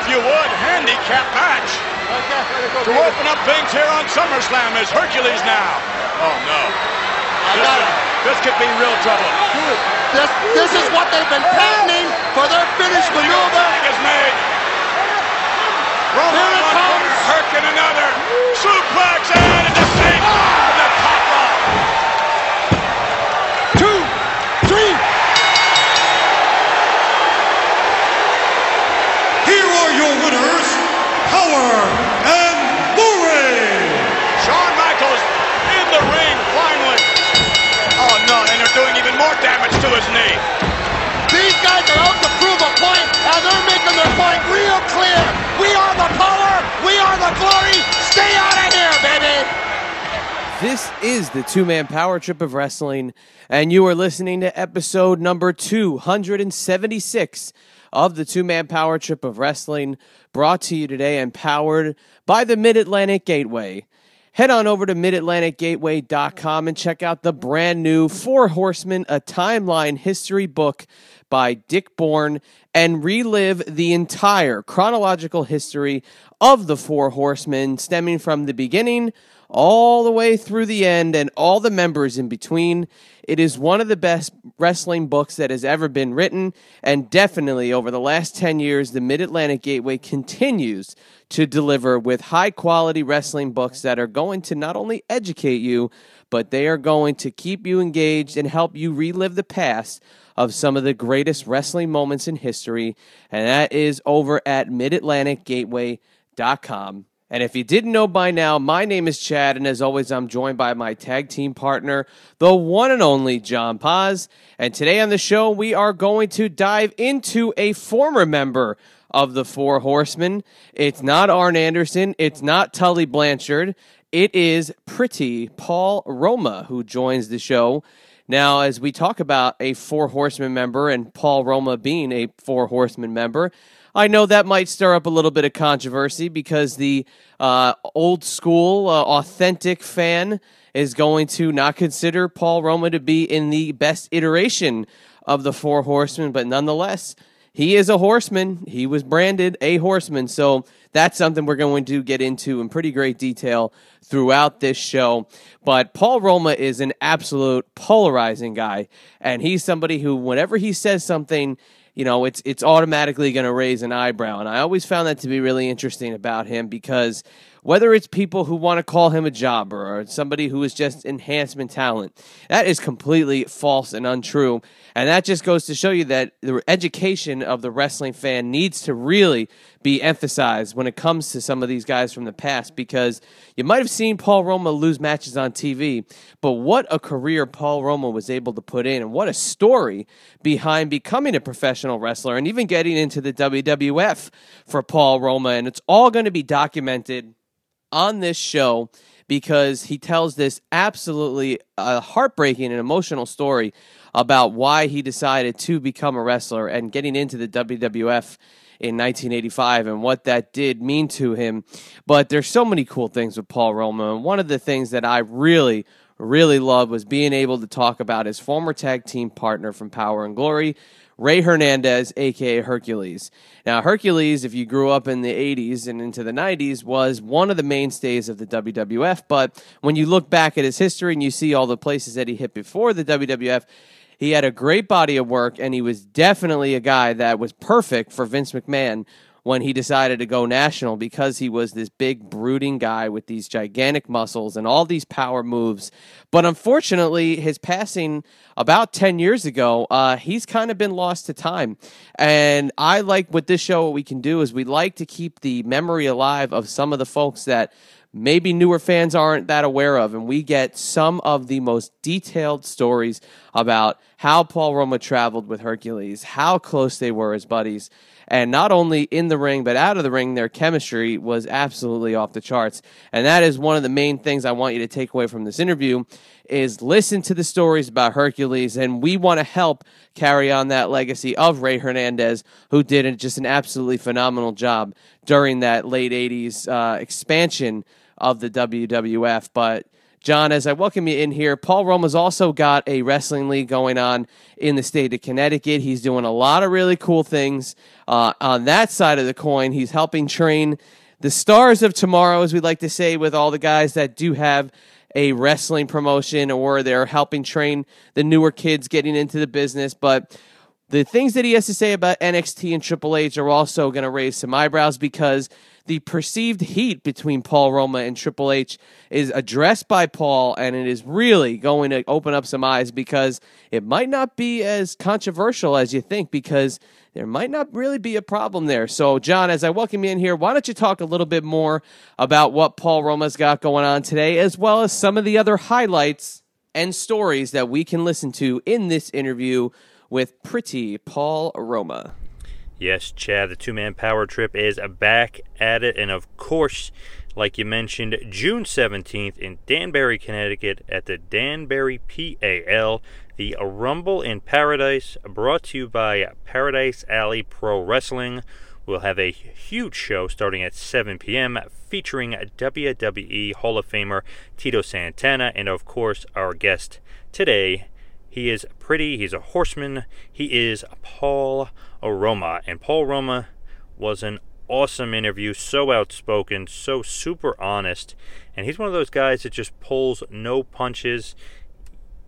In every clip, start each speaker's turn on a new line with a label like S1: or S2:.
S1: if you would, handicap match. To open up things here on SummerSlam is Hercules now. Oh no. This, this could be real trouble.
S2: This, this is what they've been patenting for their finish maneuver.
S1: is made. Roman one
S2: comes.
S1: Herc in another. Suplex and into sink.
S3: Ah! Are your winners, Power and Booray.
S1: Shawn Michaels in the ring finally. Oh no, and they're doing even more damage to his knee.
S2: These guys are out to prove a point, and they're making their point real clear. We are the power. We are the glory. Stay out of here, baby.
S4: This is the two man power trip of wrestling, and you are listening to episode number 276 of the two man power trip of wrestling, brought to you today and powered by the Mid Atlantic Gateway. Head on over to midatlanticgateway.com and check out the brand new Four Horsemen, a timeline history book by Dick Bourne, and relive the entire chronological history of the Four Horsemen, stemming from the beginning all the way through the end and all the members in between. It is one of the best wrestling books that has ever been written, and definitely over the last 10 years, the Mid Atlantic Gateway continues to deliver with high quality wrestling books that are going to not only educate you, but they are going to keep you engaged and help you relive the past of some of the greatest wrestling moments in history, and that is over at midatlanticgateway.com. And if you didn't know by now, my name is Chad, and as always, I'm joined by my tag team partner, the one and only John Paz. And today on the show, we are going to dive into a former member of the Four Horsemen. It's not Arn Anderson, it's not Tully Blanchard, it is pretty Paul Roma who joins the show. Now, as we talk about a Four Horsemen member and Paul Roma being a Four Horsemen member, I know that might stir up a little bit of controversy because the uh, old school, uh, authentic fan is going to not consider Paul Roma to be in the best iteration of the Four Horsemen, but nonetheless, he is a horseman. He was branded a horseman. So that's something we're going to get into in pretty great detail throughout this show. But Paul Roma is an absolute polarizing guy. And he's somebody who, whenever he says something, you know, it's it's automatically going to raise an eyebrow. And I always found that to be really interesting about him because whether it's people who want to call him a jobber or somebody who is just enhancement talent, that is completely false and untrue. And that just goes to show you that the education of the wrestling fan needs to really be emphasized when it comes to some of these guys from the past because you might have seen Paul Roma lose matches on TV, but what a career Paul Roma was able to put in and what a story behind becoming a professional wrestler and even getting into the WWF for Paul Roma. And it's all going to be documented on this show because he tells this absolutely uh, heartbreaking and emotional story about why he decided to become a wrestler and getting into the WWF in 1985 and what that did mean to him. But there's so many cool things with Paul Roma. And one of the things that I really, really loved was being able to talk about his former tag team partner from Power and Glory, Ray Fernandez, aka Hercules. Now, Hercules, if you grew up in the 80s and into the 90s, was one of the mainstays of the WWF. But when you look back at his history and you see all the places that he hit before the WWF, he had a great body of work, and he was definitely a guy that was perfect for Vince McMahon when he decided to go national because he was this big brooding guy with these gigantic muscles and all these power moves. But unfortunately, his passing about 10 years ago, uh, he's kind of been lost to time. And I like with this show, what we can do is we like to keep the memory alive of some of the folks that maybe newer fans aren't that aware of. And we get some of the most detailed stories about how Paul Roma traveled with Hercules, how close they were as buddies. And not only in the ring, but out of the ring, their chemistry was absolutely off the charts. And that is one of the main things I want you to take away from this interview is listen to the stories about Hercules. And we want to help carry on that legacy of Ray Fernandez, who did just an absolutely phenomenal job during that late 80s uh, expansion of the WWF. But John, as I welcome you in here, Paul Roma's also got a wrestling league going on in the state of Connecticut. He's doing a lot of really cool things uh, on that side of the coin. He's helping train the stars of tomorrow, as we like to say, with all the guys that do have a wrestling promotion or they're helping train the newer kids getting into the business. But the things that he has to say about NXT and Triple H are also going to raise some eyebrows because the perceived heat between Paul Roma and Triple H is addressed by Paul, and it is really going to open up some eyes because it might not be as controversial as you think because there might not really be a problem there. So, John, as I welcome you in here, why don't you talk a little bit more about what Paul Roma's got going on today, as well as some of the other highlights and stories that we can listen to in this interview with pretty Paul Roma.
S5: Yes, Chad, the two man power trip is back at it. And of course, like you mentioned, June 17th in Danbury, Connecticut at the Danbury PAL, the Rumble in Paradise, brought to you by Paradise Alley Pro Wrestling. We'll have a huge show starting at 7 p.m. featuring WWE Hall of Famer Tito Santana and, of course, our guest today. He is pretty, he's a horseman, he is Paul Roma. And Paul Roma was an awesome interview, so outspoken, so super honest. And he's one of those guys that just pulls no punches.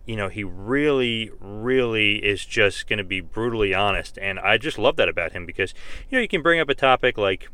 S5: You know, he really, really is just going to be brutally honest. And I just love that about him because, you know, you can bring up a topic like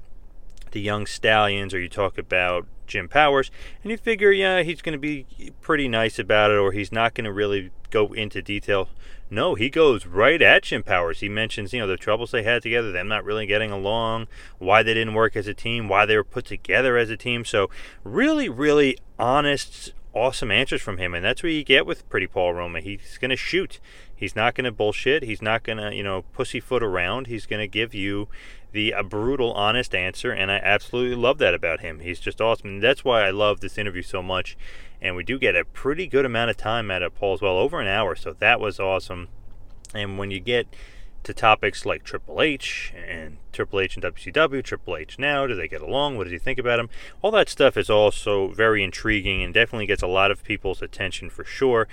S5: the young stallions or you talk about Jim Powers and you figure yeah he's going to be pretty nice about it or he's not going to really go into detail no, he goes right at Jim Powers. He mentions, you know, the troubles they had together, them not really getting along, why they didn't work as a team, why they were put together as a team. So, really, really honest, awesome answers from him. And that's what you get with Pretty Paul Roma. He's going to shoot. He's not going to bullshit. He's not going to, you know, pussyfoot around. He's going to give you the brutal, honest answer. And I absolutely love that about him. He's just awesome. And that's why I love this interview so much and we do get a pretty good amount of time at it, Paul, as well, over an hour. So that was awesome. And when you get to topics like Triple H and Triple H and WCW, Triple H now, do they get along? What does he think about him? All that stuff is also very intriguing and definitely gets a lot of people's attention for sure.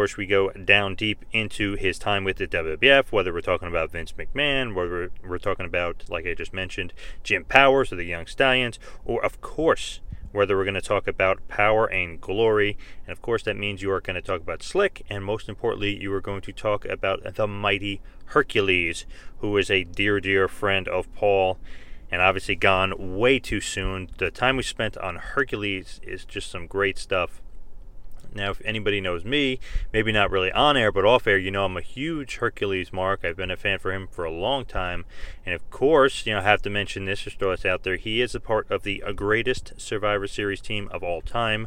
S5: Course, we go down deep into his time with the WWF, whether we're talking about Vince McMahon, whether we're talking about, like I just mentioned, Jim Powers or the Young Stallions, or of course, whether we're going to talk about power and glory. And of course, that means you are going to talk about Slick. And most importantly, you are going to talk about the mighty Hercules, who is a dear, dear friend of Paul and obviously gone way too soon. The time we spent on Hercules is just some great stuff. Now, if anybody knows me, maybe not really on air, but off air, you know I'm a huge Hercules mark. I've been a fan for him for a long time. And of course, you know, I have to mention this, just throw this out there. He is a part of the uh, greatest Survivor Series team of all time.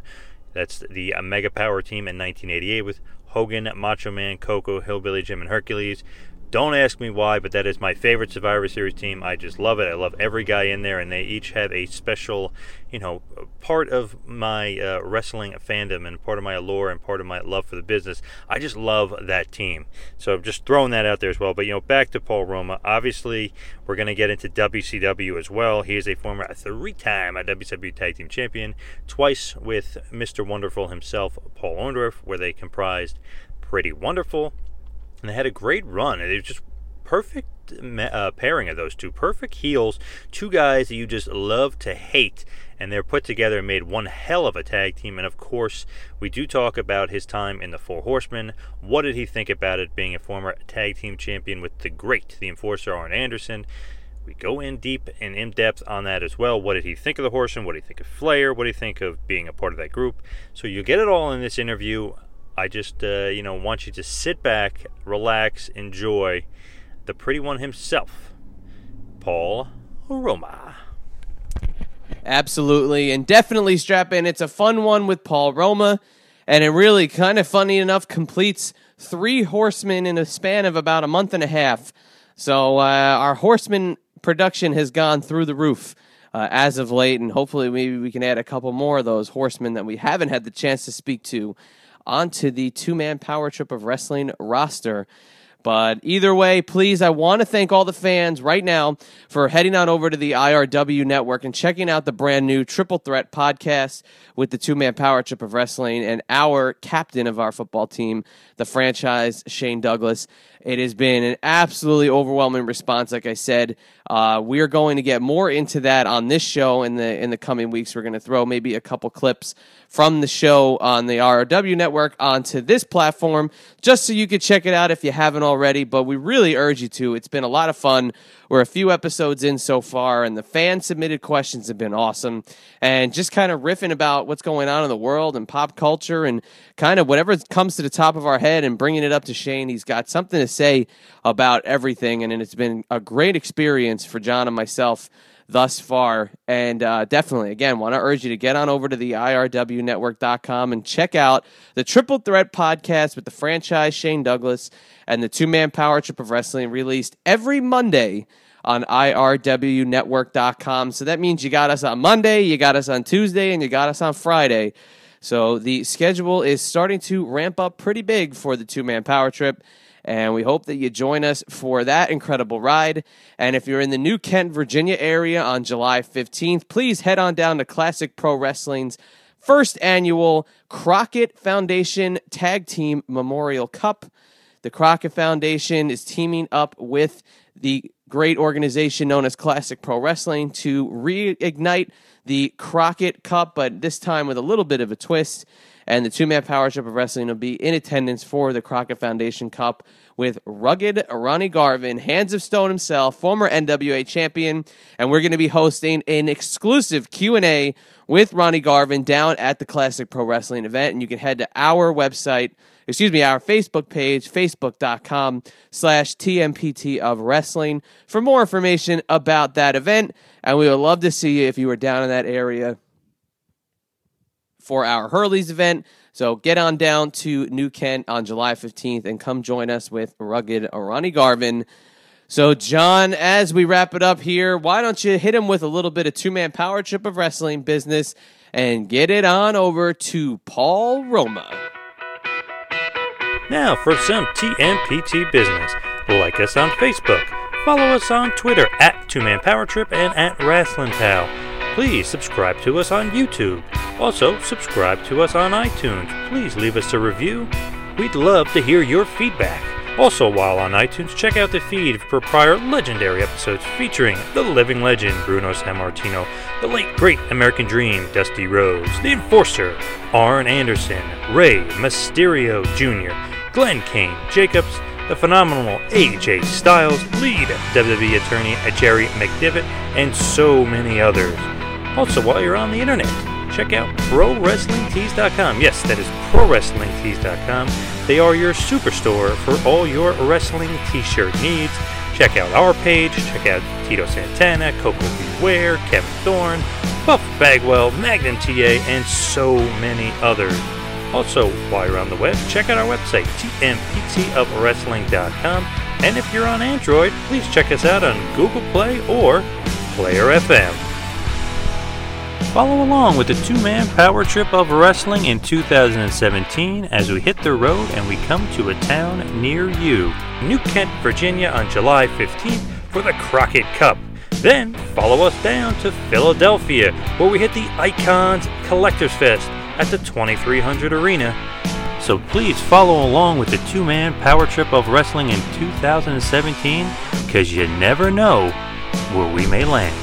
S5: That's the uh, Mega Power team in 1988 with Hogan, Macho Man, Koko, Hillbilly Jim, and Hercules. Don't ask me why, but that is my favorite Survivor Series team. I just love it. I love every guy in there, and they each have a special, you know, part of my uh, wrestling fandom and part of my allure and part of my love for the business. I just love that team. So I'm just throwing that out there as well. But, you know, back to Paul Roma. Obviously, we're going to get into WCW as well. He is a former three time WCW Tag Team Champion, twice with Mr. Wonderful himself, Paul Orndorff, where they comprised Pretty Wonderful and they had a great run. It was just perfect uh, pairing of those two. Perfect heels, two guys that you just love to hate, and they're put together and made one hell of a tag team. And of course, we do talk about his time in the Four Horsemen. What did he think about it being a former tag team champion with the great, the enforcer Arn Anderson? We go in deep and in depth on that as well. What did he think of the Horsemen? What did he think of Flair? What did he think of being a part of that group? So you get it all in this interview. I just, uh, you know, want you to sit back, relax, enjoy the pretty one himself, Paul Roma.
S4: Absolutely, and definitely strap in. It's a fun one with Paul Roma, and it really, kind of funny enough, completes three horsemen in a span of about a month and a half. So uh, our horseman production has gone through the roof. Uh, as of late, and hopefully, maybe we can add a couple more of those horsemen that we haven't had the chance to speak to onto the two man power trip of wrestling roster. But either way, please, I want to thank all the fans right now for heading on over to the IRW network and checking out the brand new Triple Threat podcast with the two man power trip of wrestling and our captain of our football team, the franchise, Shane Douglas. It has been an absolutely overwhelming response. Like I said, uh, we are going to get more into that on this show in the in the coming weeks. We're going to throw maybe a couple clips from the show on the RW network onto this platform, just so you could check it out if you haven't already. But we really urge you to. It's been a lot of fun. We're a few episodes in so far, and the fan submitted questions have been awesome. And just kind of riffing about what's going on in the world and pop culture and kind of whatever comes to the top of our head and bringing it up to Shane. He's got something to say about everything, and it's been a great experience for John and myself thus far. And uh, definitely, again, want to urge you to get on over to the IRWnetwork.com and check out the Triple Threat podcast with the franchise Shane Douglas and the two man power trip of wrestling released every Monday on IRWnetwork.com. So that means you got us on Monday, you got us on Tuesday, and you got us on Friday. So the schedule is starting to ramp up pretty big for the two man power trip. And we hope that you join us for that incredible ride. And if you're in the New Kent, Virginia area on July 15th, please head on down to Classic Pro Wrestling's first annual Crockett Foundation Tag Team Memorial Cup. The Crockett Foundation is teaming up with the great organization known as Classic Pro Wrestling to reignite the Crockett Cup, but this time with a little bit of a twist. And the two man power trip of wrestling will be in attendance for the Crockett Foundation Cup with rugged Ronnie Garvin, Hands of Stone himself, former NWA champion, and we're going to be hosting an exclusive Q&A with Ronnie Garvin down at the Classic Pro Wrestling event and you can head to our website excuse me, our Facebook page, facebook.com slash TMPT of wrestling for more information about that event. And we would love to see you if you were down in that area for our Hurley's event. So get on down to New Kent on July 15th and come join us with rugged Ronnie Garvin. So, John, as we wrap it up here, why don't you hit him with a little bit of two man power trip of wrestling business and get it on over to Paul Roma.
S5: Now for some TMPT business. Like us on Facebook. Follow us on Twitter at Two Man Power Trip and at Wrestling Pal. Please subscribe to us on YouTube. Also, subscribe to us on iTunes. Please leave us a review. We'd love to hear your feedback. Also, while on iTunes, check out the feed for prior legendary episodes featuring the living legend Bruno Sammartino, the late great American Dream Dusty Rhodes, the Enforcer Arn Anderson, Rey Mysterio Jr., Glenn Kane Jacobs, the phenomenal AJ Styles, lead WWE attorney Jerry McDevitt, and so many others. Also, while you're on the internet, check out ProWrestlingTees.com. Yes, that is ProWrestlingTees.com. They are your superstore for all your wrestling t-shirt needs. Check out our page, check out Tito Santana, Coco Beware, Kevin Thorne, Buff Bagwell, Magnum TA, and so many others. Also, while you're on the web, check out our website, tmptofwrestling.com. And if you're on Android, please check us out on Google Play or Player FM. Follow along with the two man power trip of wrestling in 2017 as we hit the road and we come to a town near you, New Kent, Virginia on July 15th for the Crockett Cup. Then follow us down to Philadelphia where we hit the Icons Collectors Fest at the 2300 Arena. So please follow along with the two man power trip of wrestling in 2017 because you never know where we may land.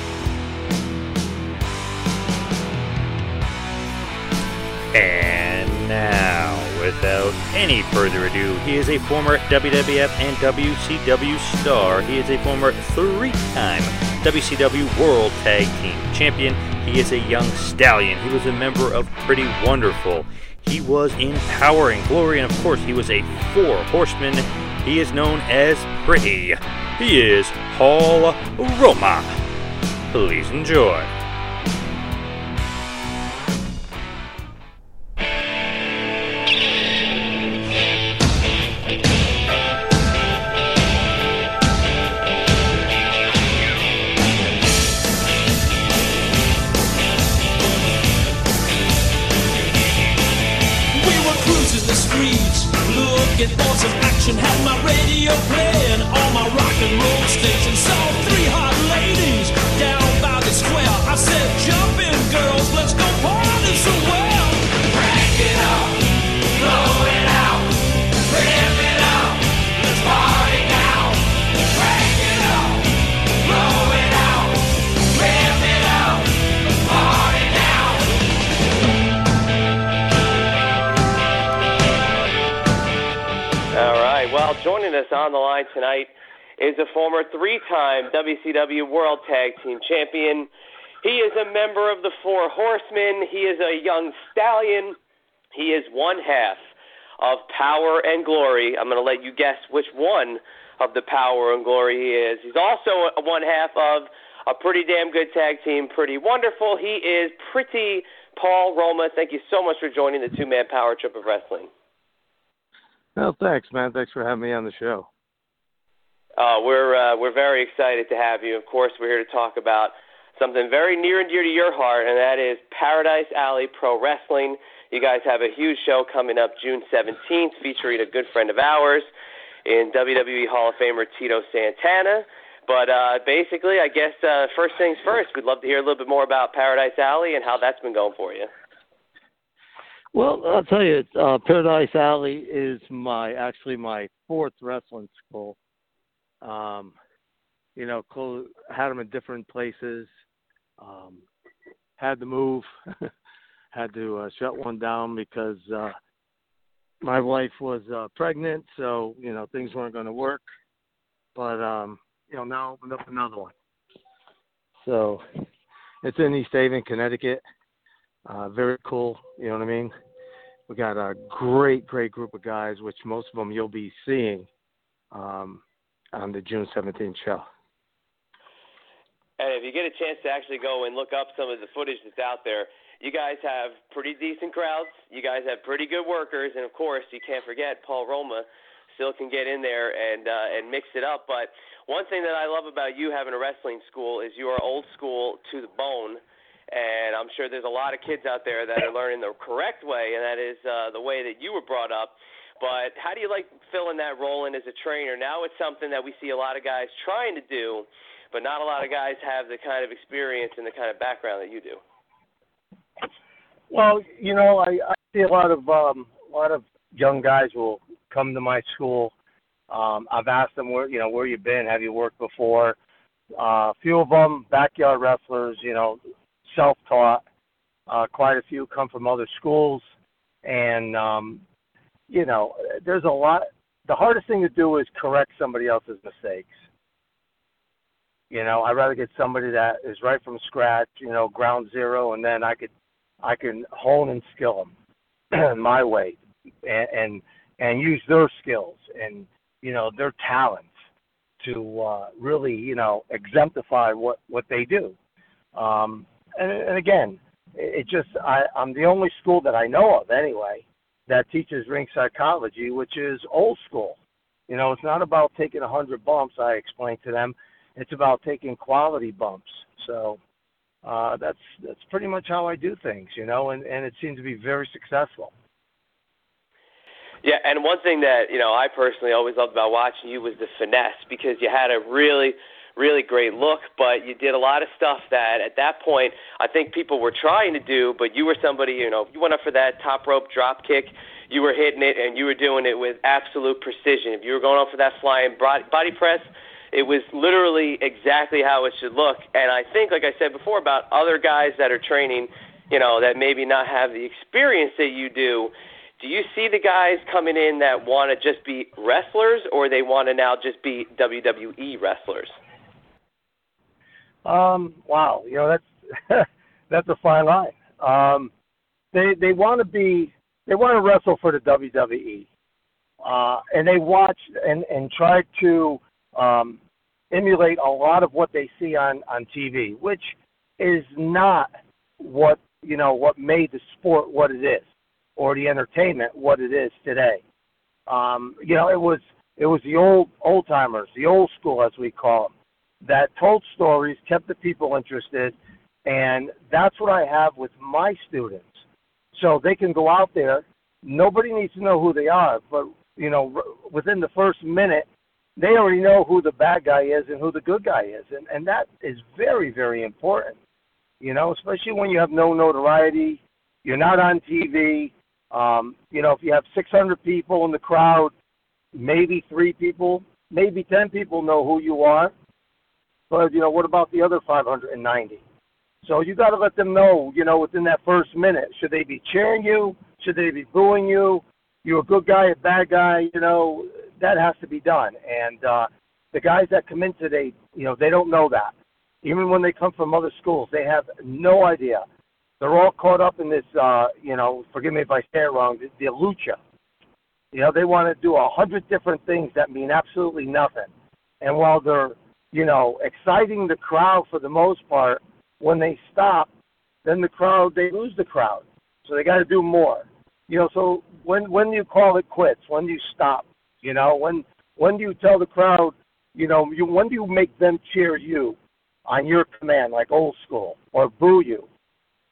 S5: And now, without any further ado, he is a former WWF and WCW star. He is a former three time WCW World Tag Team Champion. He is a young stallion. He was a member of Pretty Wonderful. He was in Power and Glory, and of course, he was a four horseman. He is known as Pretty. He is Paul Roma. Please enjoy.
S6: A former three-time WCW World Tag Team Champion. He is a member of the Four Horsemen. He is a young stallion. He is one half of Power and Glory. I'm going to let you guess which one of the Power and Glory he is. He's also one half of a pretty damn good tag team, Pretty Wonderful. He is Pretty Paul Roma. Thank you so much for joining the two-man Power Trip of Wrestling.
S7: Well, thanks, man. Thanks for having me on the show.
S6: Uh, we're uh, we're very excited to have you. Of course, we're here to talk about something very near and dear to your heart, and that is Paradise Alley Pro Wrestling. You guys have a huge show coming up June 17th, featuring a good friend of ours in WWE Hall of Famer Tito Santana. But uh, basically, I guess uh, first things first, we'd love to hear a little bit more about Paradise Alley and how that's been going for you.
S7: Well, I'll tell you, uh, Paradise Alley is my actually my fourth wrestling school. Um, you know, had them in different places. Um, had to move, had to uh, shut one down because uh, my wife was uh, pregnant, so you know things weren't going to work. But um, you know, now opened up another one. So it's in East Haven, Connecticut. Uh, very cool. You know what I mean? We got a great, great group of guys, which most of them you'll be seeing um, on the June 17th show.
S6: And if you get a chance to actually go and look up some of the footage that's out there, you guys have pretty decent crowds. You guys have pretty good workers, and of course, you can't forget Paul Roma still can get in there and uh, and mix it up. But one thing that I love about you having a wrestling school is you are old school to the bone. And I'm sure there's a lot of kids out there that are learning the correct way, and that is uh, the way that you were brought up. But how do you like filling that role in as a trainer? Now it's something that we see a lot of guys trying to do, but not a lot of guys have the kind of experience and the kind of background that you do.
S7: Well, you know, I, I see a lot of um, a lot of young guys will come to my school Um, I've asked them where you know where you've been, have you worked before? Uh, a few of them backyard wrestlers, you know, self-taught. Uh, quite a few come from other schools, and um, you know, there's a lot. The hardest thing to do is correct somebody else's mistakes. You know, I'd rather get somebody that is right from scratch, you know, ground zero, and then I could, I can hone and skill them my way, and, and and use their skills and you know their talents to uh, really you know exemplify what what they do. Um, and, and again, it just I, I'm the only school that I know of anyway that teaches ring psychology, which is old school. You know, it's not about taking a hundred bumps. I explained to them, it's about taking quality bumps. So uh, that's that's pretty much how I do things. You know, and and it seems to be very successful.
S6: Yeah, and one thing that you know I personally always loved about watching you was the finesse because you had a really, really great look, but you did a lot of stuff that at that point I think people were trying to do, but you were somebody you know you went up for that top rope drop kick, you were hitting it and you were doing it with absolute precision. If you were going up for that flying body press, it was literally exactly how it should look. And I think, like I said before, about other guys that are training, you know, that maybe not have the experience that you do do you see the guys coming in that want to just be wrestlers or they want to now just be WWE wrestlers?
S7: Um, wow, you know that's that's a fine line. Um, they they want to be they want to wrestle for the WWE, uh, and they watch and and try to um, emulate a lot of what they see on on TV, which is not what you know what made the sport what it is or the entertainment what it is today. Um, you know, it was it was the old old timers, the old school as we call them, that told stories, kept the people interested, and that's what I have with my students. So they can go out there. Nobody needs to know who they are, but you know, within the first minute, they already know who the bad guy is and who the good guy is, and and that is very very important. You know, especially when you have no notoriety, you're not on TV, um, you know, if you have 600 people in the crowd, maybe three people, maybe 10 people know who you are. But, you know, what about the other 590? So you got to let them know, you know, within that first minute. Should they be cheering you? Should they be booing you? You're a good guy, a bad guy? You know, that has to be done. And uh, the guys that come in today, you know, they don't know that. Even when they come from other schools, they have no idea they're all caught up in this, uh, you know, forgive me if I say it wrong, the, the lucha. You know, they want to do a hundred different things that mean absolutely nothing. And while they're, you know, exciting the crowd for the most part, when they stop, then the crowd they lose the crowd. So they got to do more. You know, so when when do you call it quits? When do you stop? You know, when when do you tell the crowd? You know, you when do you make them cheer you on your command, like old school, or boo you?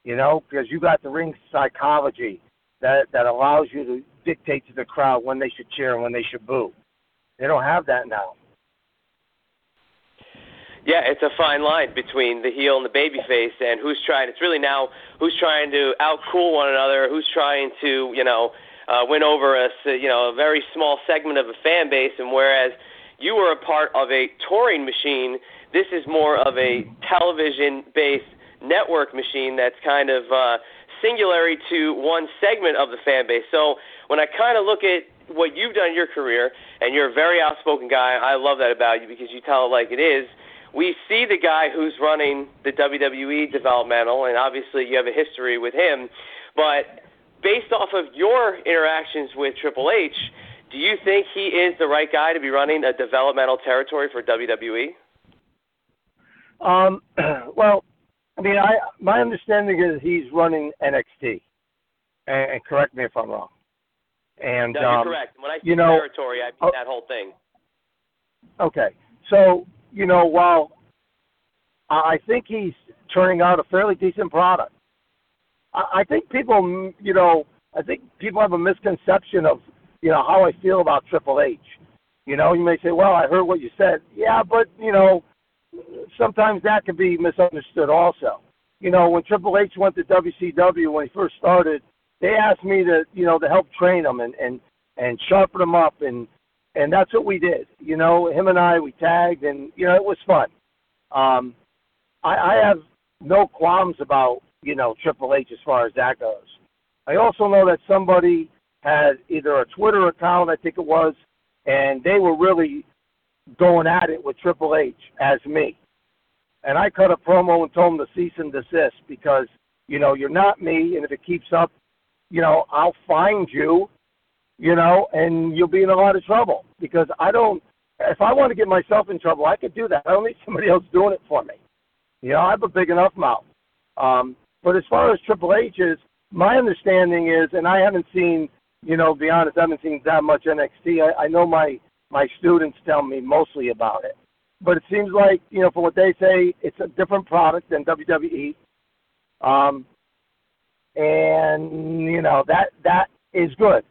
S7: you know, because you got the ring psychology that that allows you to dictate to the crowd when they should cheer and when they should boo. They don't have that now.
S6: Yeah, it's a fine line between the heel and the baby face, and who's trying. It's really now who's trying to outcool one another, who's trying to, you know, uh, win over a, you know, a very small segment of a fan base, and whereas you were a part of a touring machine, this is more of a television-based network machine that's kind of uh, singular to one segment of the fan base. So when I kind of look at what you've done in your career, and you're a very outspoken guy, I love that about you because you tell it like it is. We see the guy who's running the WWE developmental, and obviously you have a history with him. But based off of your interactions with Triple H, do you think he is the right guy to be running a developmental territory for WWE?
S7: Um, well, I mean, I my understanding is he's running NXT, and, and correct me if I'm wrong. And
S6: no, you're
S7: um,
S6: correct. When I say
S7: you know,
S6: territory, I mean that whole thing.
S7: Okay, so you know, while I think he's turning out a fairly decent product, I, I think people, you know, I think people have a misconception of you know how I feel about Triple H. You know, you may say, "Well, I heard what you said." Yeah, but you know, sometimes that can be misunderstood also. You know, when Triple H went to WCW when he first started, they asked me to, you know, to help train him and and and sharpen him up and and that's what we did. You know, him and I we tagged, and you know it was fun. Um, I, I have no qualms about you know Triple H as far as that goes. I also know that somebody had either a Twitter account, I think it was, and they were really going at it with Triple H as me. And I cut a promo and told them to cease and desist because, you know, you're not me, and if it keeps up, you know, I'll find you, you know, and you'll be in a lot of trouble because I don't. If I want to get myself in trouble, I could do that. I don't need somebody else doing it for me. You know, I have a big enough mouth. Um, but as far as Triple H is, my understanding is, and I haven't seen, you know, be honest, I haven't seen that much NXT. I, I know my my students tell me mostly about it, but it seems like, you know, from what they say, it's a different product than WWE. Um, and you know that that is good.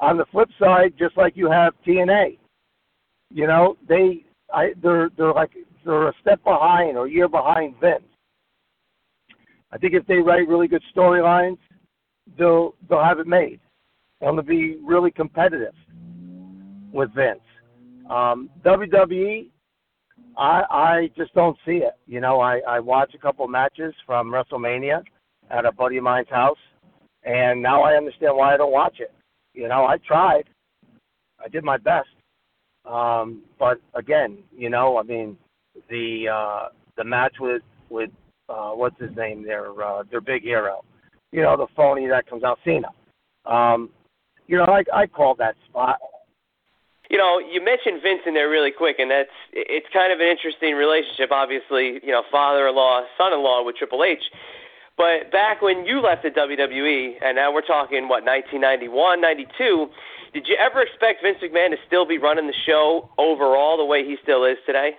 S7: On the flip side, just like you have TNA, you know they I they're they're like they're a step behind or a year behind Vince. I think if they write really good storylines, they'll they'll have it made. They'll be really competitive with Vince. Um, WWE, I I just don't see it. You know, I I watch a couple matches from WrestleMania at a buddy of mine's house, and now I understand why I don't watch it. You know, I tried, I did my best, um, but again, you know, I mean, the uh, the match with with uh, what's his name, their uh, their big hero, you know, the phony that comes out, Cena. Um, you know, I I called that spot.
S6: You know, you mentioned Vince in there really quick, and that's it's kind of an interesting relationship. Obviously, you know, father-in-law, son-in-law with Triple H. But back when you left the WWE, and now we're talking what 1991, 92, did you ever expect Vince McMahon to still be running the show overall the way he still is today?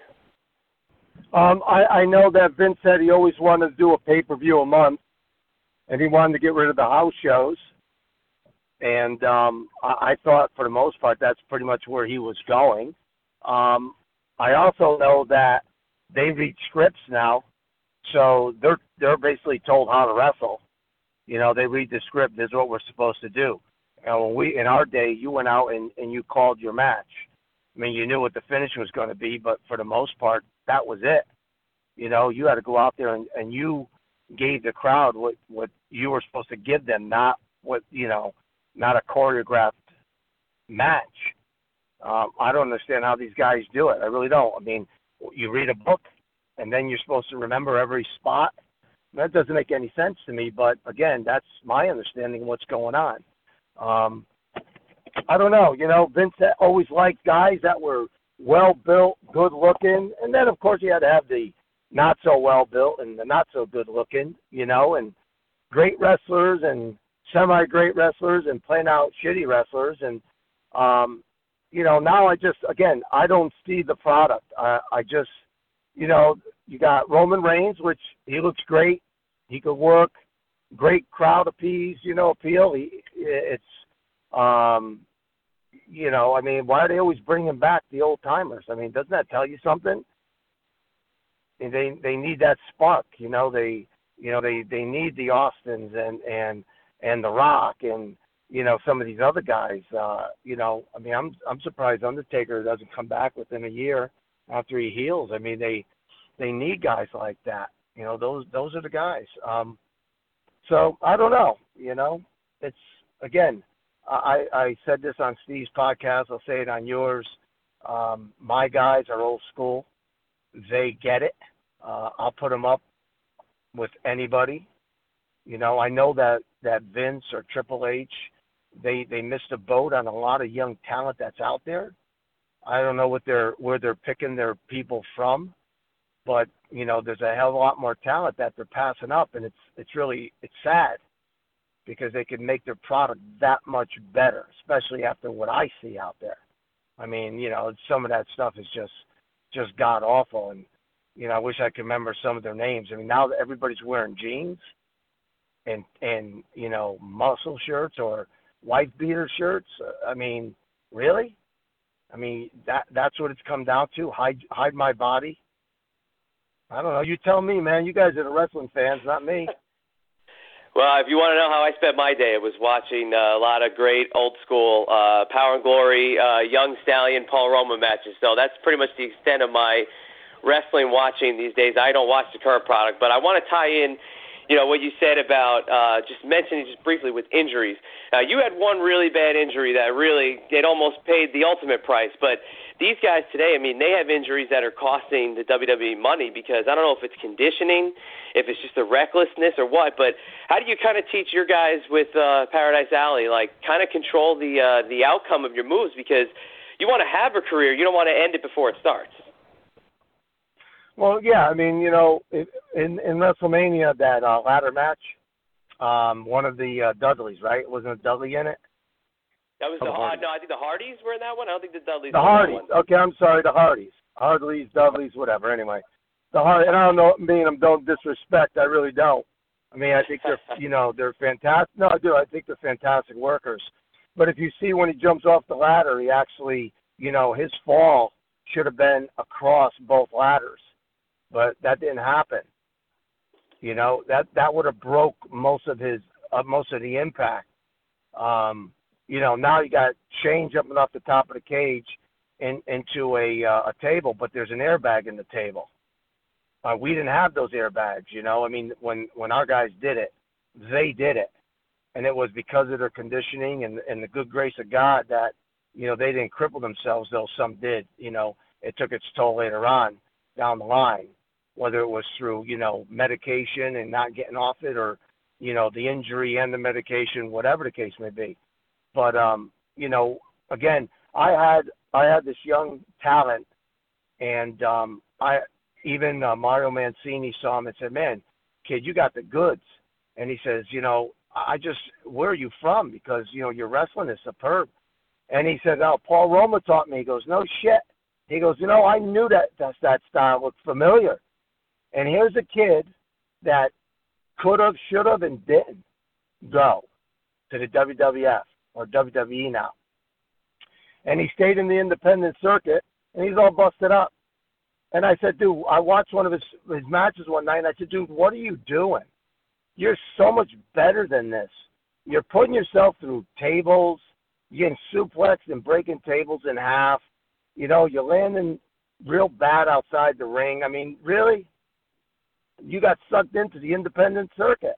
S7: Um, I, I know that Vince said he always wanted to do a pay per view a month, and he wanted to get rid of the house shows. And um, I, I thought, for the most part, that's pretty much where he was going. Um, I also know that they read scripts now, so they're they're basically told how to wrestle. You know, they read the script. This is what we're supposed to do. And when we in our day, you went out and and you called your match. I mean, you knew what the finish was going to be, but for the most part, that was it. You know, you had to go out there and, and you gave the crowd what what you were supposed to give them, not what you know, not a choreographed match. Um, I don't understand how these guys do it. I really don't. I mean, you read a book, and then you're supposed to remember every spot. That doesn't make any sense to me. But again, that's my understanding of what's going on. Um, I don't know. You know, Vince always liked guys that were well built, good looking, and then of course you had to have the not so well built and the not so good looking. You know, and great wrestlers and semi great wrestlers and plain out shitty wrestlers and um you know now i just again i don't see the product i i just you know you got roman reigns which he looks great. He could work. Great crowd appease you know appeal. He it's um you know i mean why are they always bringing back the old timers? I mean doesn't that tell you something? They they need that spark you know they you know they they need the austins and and and The Rock and you know some of these other guys. Uh, you know, I mean, I'm I'm surprised Undertaker doesn't come back within a year after he heals. I mean, they they need guys like that. You know, those those are the guys. Um, so I don't know. You know, it's again. I, I said this on Steve's podcast. I'll say it on yours. Um, my guys are old school. They get it. Uh, I'll put them up with anybody. You know, I know that that Vince or Triple H, they they missed a boat on a lot of young talent that's out there. I don't know what they're where they're picking their people from, but you know, there's a hell of a lot more talent that they're passing up, and it's it's really it's sad because they could make their product that much better, especially after what I see out there. I mean, you know, some of that stuff is just just god awful, and you know, I wish I could remember some of their names. I mean, now that everybody's wearing jeans, and and you know muscle shirts or wife beater shirts. I mean, really? I mean that that's what it's come down to. Hide hide my body. I don't know. You tell me, man. You guys are the wrestling fans, not me.
S6: Well, if you want to know how I spent my day, it was watching uh, a lot of great old school uh, Power and Glory, uh, Young Stallion, Paul Roma matches. So that's pretty much the extent of my wrestling watching these days. I don't watch the current product, but I want to tie in, you know, what you said about uh, just mentioning just briefly with injuries. Uh, you had one really bad injury that really it almost paid the ultimate price, but these guys today, I mean, they have injuries that are costing the WWE money because I don't know if it's conditioning, if it's just the recklessness or what. But how do you kind of teach your guys with uh, Paradise Alley, like kind of control the uh, the outcome of your moves because you want to have a career, you don't want to end it before it starts.
S7: Well, yeah, I mean, you know, in in WrestleMania that uh, ladder match, um, one of the uh, Dudleys, right? Wasn't a Dudley in it?
S6: That was the uh, no, I think the Hardys were in that one. I don't think the Dudleys.
S7: The Hardys.
S6: that one.
S7: Okay, I'm sorry, the Hardys. Hardleys, Dudleys, whatever. Anyway, the Hard. And I don't know. I mean, I'm don't disrespect. I really don't. I mean, I think they're you know they're fantastic. No, I do. I think they're fantastic workers. But if you see when he jumps off the ladder, he actually you know his fall should have been across both ladders, but that didn't happen. You know that that would have broke most of his uh, most of the impact. Um, you know now you got Shane jumping off the top of the cage in, into a uh, a table, but there's an airbag in the table. Uh, we didn't have those airbags, you know. I mean, when when our guys did it, they did it, and it was because of their conditioning and and the good grace of God that you know they didn't cripple themselves, though some did. You know, it took its toll later on down the line, whether it was through you know medication and not getting off it, or you know the injury and the medication, whatever the case may be. But um, you know, again, I had I had this young talent, and um, I even uh, Mario Mancini saw him and said, "Man, kid, you got the goods." And he says, "You know, I just where are you from? Because you know your wrestling is superb." And he said, "Oh, Paul Roma taught me." He goes, "No shit." He goes, "You know, I knew that that, that style looked familiar." And here's a kid that could have, should have, and didn't go to the WWF or WWE now. And he stayed in the independent circuit, and he's all busted up. And I said, dude, I watched one of his his matches one night, and I said, dude, what are you doing? You're so much better than this. You're putting yourself through tables, you're getting suplexed and breaking tables in half. You know, you're landing real bad outside the ring. I mean, really? You got sucked into the independent circuit.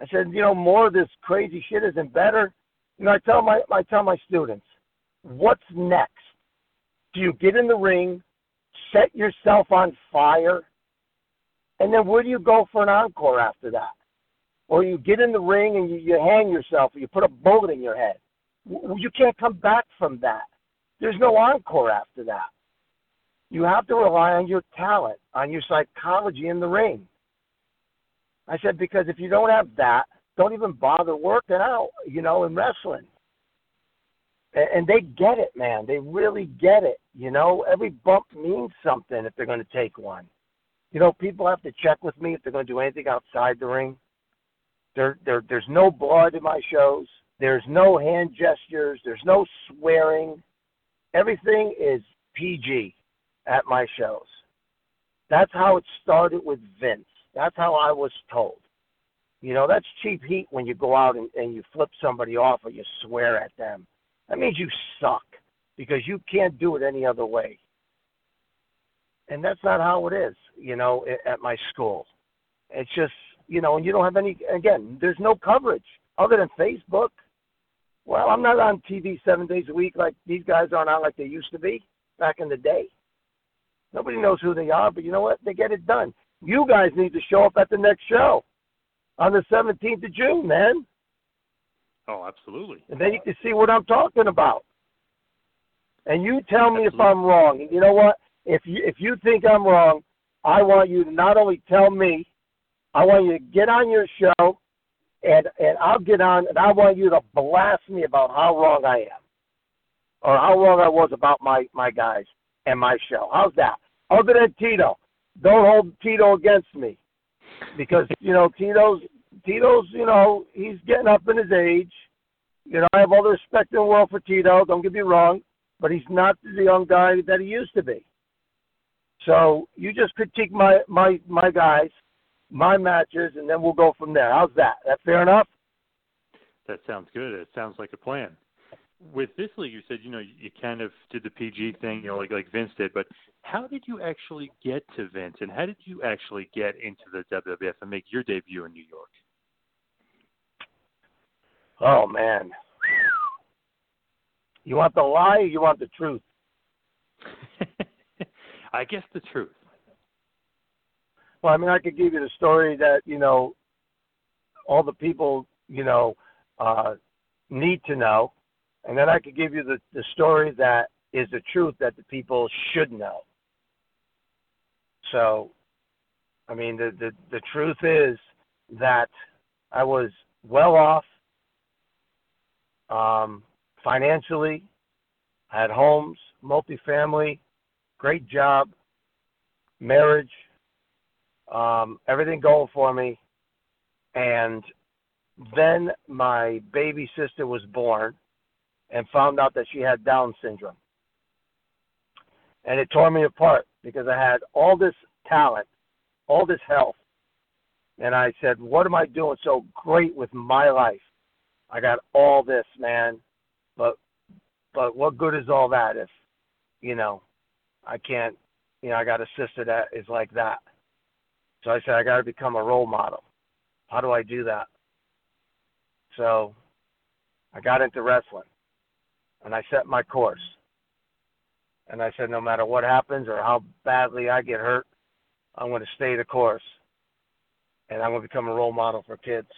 S7: I said, you know, more of this crazy shit isn't better. You know, I tell my I tell my students, what's next? Do you get in the ring, set yourself on fire, and then where do you go for an encore after that? Or you get in the ring and you, you hang yourself, or you put a bullet in your head. You can't come back from that. There's no encore after that. You have to rely on your talent, on your psychology in the ring. I said because if you don't have that, don't even bother working out, you know, in wrestling. And, they get it, man. They really get it. You know, every bump means something if they're going to take one. You know, people have to check with me if they're going to do anything outside the ring. There, there, there's no blood in my shows. There's no hand gestures. There's no swearing. Everything is PG at my shows. That's how it started with Vince. That's how I was told. You know, that's cheap heat when you go out and, and you flip somebody off or you swear at them. That means you suck because you can't do it any other way. And that's not how it is, you know, at my school. It's just, you know, and you don't have any, again, there's no coverage other than Facebook. Well, I'm not on TV seven days a week like these guys aren't on like they used to be back in the day. Nobody knows who they are, but you know what? They get it done. You guys need to show up at the next show on the 17th of June, man.
S5: Oh, absolutely.
S7: And then you can see what I'm talking about. And you tell me if I'm wrong. And you know what? If you if you think I'm wrong, I want you to not only tell me, I want you to get on your show and and I'll get on and I want you to blast me about how wrong I am. Or how wrong I was about my, my guys and my show. How's that? Other than Tito. Don't hold Tito against me. Because, you know, Tito's Tito's, you know, he's getting up in his age. You know, I have all the respect in the world for Tito, don't get me wrong, but he's not the young guy that he used to be. So you just critique my my my guys, my matches, and then we'll go from there. How's that? That fair enough?
S5: That sounds good. It sounds like a plan. With this league, you said you know you kind of did the PG thing, you know, like like Vince did. But how did you actually get to Vince, and how did you actually get into the WWF and make your debut in New York?
S7: Oh man, you want the lie? Or you want the truth?
S5: I guess the truth.
S7: Well, I mean, I could give you the story that you know all the people you know uh, need to know, and then I could give you the the story that is the truth that the people should know. So, I mean, the the the truth is that I was well off um, financially. I had homes, multifamily, great job, marriage, um, everything going for me. And then my baby sister was born and found out that she had Down syndrome. And it tore me apart because I had all this talent, all this health. And I said, What am I doing so great with my life? I got all this, man. But but what good is all that if, you know, I can't you know, I got a sister that is like that. So I said I gotta become a role model. How do I do that? So I got into wrestling and I set my course. And I said, no matter what happens or how badly I get hurt, I'm going to stay the course. And I'm going to become a role model for kids.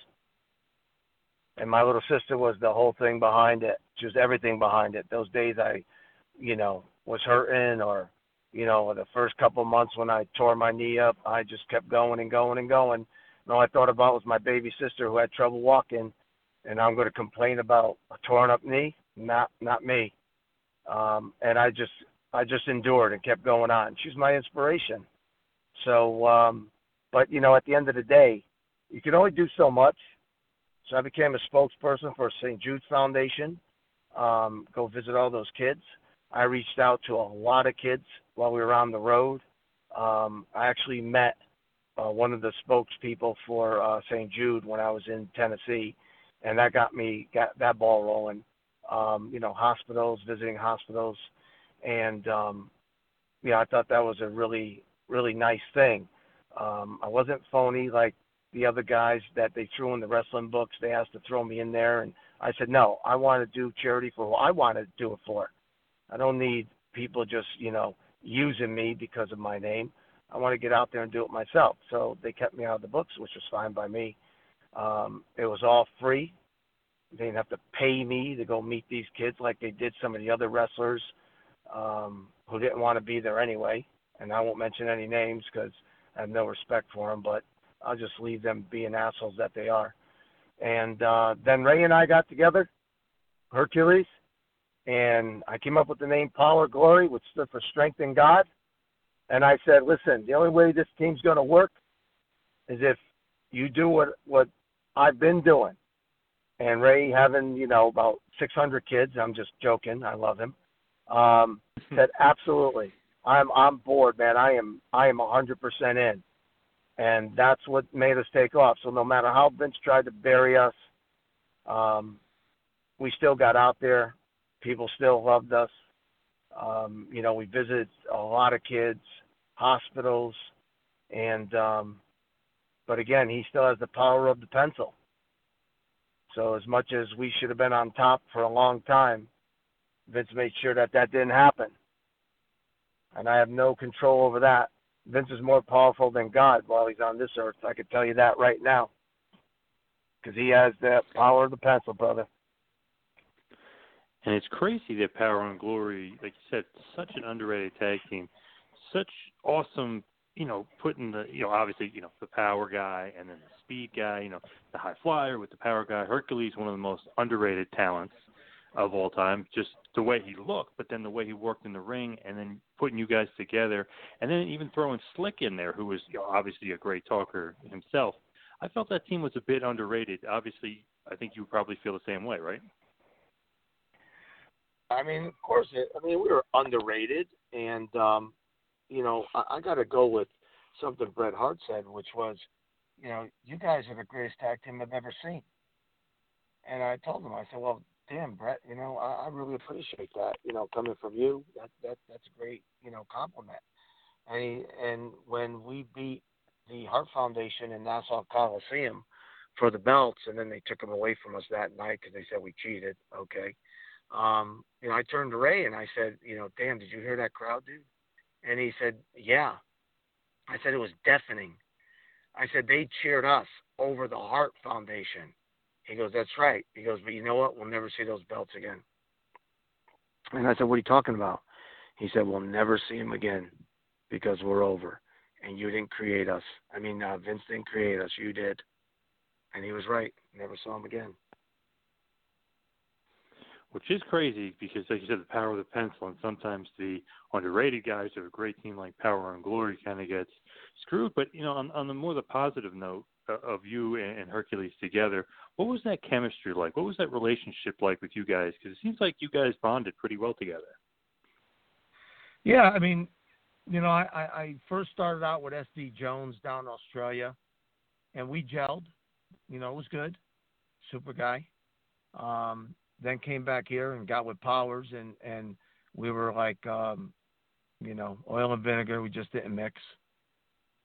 S7: And my little sister was the whole thing behind it. She was everything behind it. Those days I, you know, was hurting or, you know, the first couple months when I tore my knee up, I just kept going and going and going. And all I thought about was my baby sister who had trouble walking. And I'm going to complain about a torn up knee? Not, not me. Um, and I just, I just endured and kept going on. She's my inspiration. So, um, but you know, at the end of the day, you can only do so much. So I became a spokesperson for St. Jude's Foundation. Um, go visit all those kids. I reached out to a lot of kids while we were on the road. Um, I actually met uh, one of the spokespeople for uh, St. Jude when I was in Tennessee, and that got me got that ball rolling. Um, you know, hospitals, visiting hospitals, and um, yeah, I thought that was a really really nice thing. Um, I wasn't phony like the other guys that they threw in the wrestling books. They asked to throw me in there, and I said no. I want to do charity for who I want to do it for. I don't need people just you know using me because of my name. I want to get out there and do it myself. So they kept me out of the books, which was fine by me. Um, it was all free. They didn't have to pay me to go meet these kids like they did some of the other wrestlers um, who didn't want to be there anyway. And I won't mention any names because I have no respect for them, but I'll just leave them being assholes that they are. And uh, then Ray and I got together, Hercules, and I came up with the name Power Glory, which stood for Strength in God. And I said, listen, the only way this team's going to work is if you do what what I've been doing. And Ray, having you know about 600 kids, I'm just joking. I love him. Um, said absolutely, I'm on board, man. I am I am 100% in, and that's what made us take off. So no matter how Vince tried to bury us, um, we still got out there. People still loved us. Um, you know, we visited a lot of kids, hospitals, and um, but again, he still has the power of the pencil. So as much as we should have been on top for a long time, Vince made sure that that didn't happen. And I have no control over that. Vince is more powerful than God while he's on this earth. I can tell you that right now. Because he has the power of the pencil, brother.
S5: And it's crazy that Power and Glory, like you said, such an underrated tag team, such awesome, you know, putting the, you know, obviously, you know, the power guy and then the speed guy, you know, the high flyer with the power guy. Hercules, one of the most underrated talents of all time, just the way he looked, but then the way he worked in the ring, and then putting you guys together, and then even throwing Slick in there, who was you know, obviously a great talker himself. I felt that team was a bit underrated. Obviously, I think you probably feel the same way, right?
S7: I mean, of course, it, I mean we were underrated, and um, you know I, I got to go with something Bret Hart said, which was, you know, you guys are the greatest tag team I've ever seen. And I told him, I said, well, damn, Bret, you know, I, I really appreciate that. You know, coming from you, that that that's a great, you know, compliment. And he, and when we beat the Hart Foundation in Nassau Coliseum for the belts, and then they took them away from us that night because they said we cheated. Okay, um, you know, I turned to Ray and I said, you know, damn, did you hear that crowd, dude? And he said, yeah. I said it was deafening. I said they cheered us over the Hart Foundation. He goes, that's right. He goes, but you know what? We'll never see those belts again. And I said, what are you talking about? He said, we'll never see them again because we're over. And you didn't create us. I mean, uh, Vince didn't create us. You did. And he was right. Never saw him again.
S5: Which is crazy because, like you said, the power of the pencil, and sometimes the underrated guys of a great team like Power and Glory kind of gets screwed. But you know, on, on the more the positive note uh, of you and, and Hercules together, what was that chemistry like? What was that relationship like with you guys? Because it seems like you guys bonded pretty well together.
S7: Yeah, I mean, you know, I, I, first started out with SD Jones down in Australia, and we gelled. You know, it was good. Super guy. Um, then came back here and got with Powers, and and we were like, um, you know, oil and vinegar. We just didn't mix,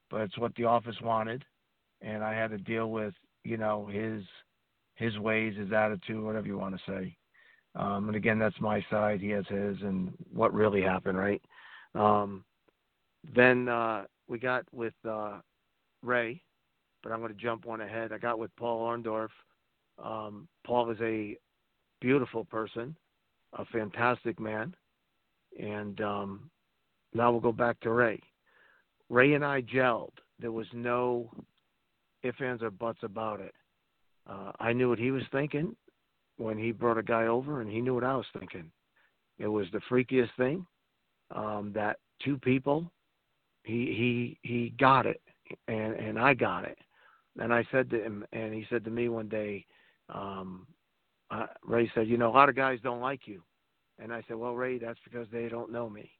S7: but it's what the office wanted, and I had to deal with, you know, his his ways, his attitude, whatever you want to say. Um, and again, that's my side. He has his, and what really happened, right? Um, then uh, we got with uh, Ray, but I'm going to jump one ahead. I got with Paul Orndorff. Um, Paul is a beautiful person, a fantastic man, and um, now we'll go back to Ray. Ray and I gelled. There was no ifs, ands, or buts about it. Uh, I knew what he was thinking when he brought a guy over, and he knew what I was thinking. It was the freakiest thing um, that two people he he he got it and and I got it. And I said to him and he said to me one day, um uh, Ray said, "You know, a lot of guys don't like you." And I said, "Well, Ray, that's because they don't know me."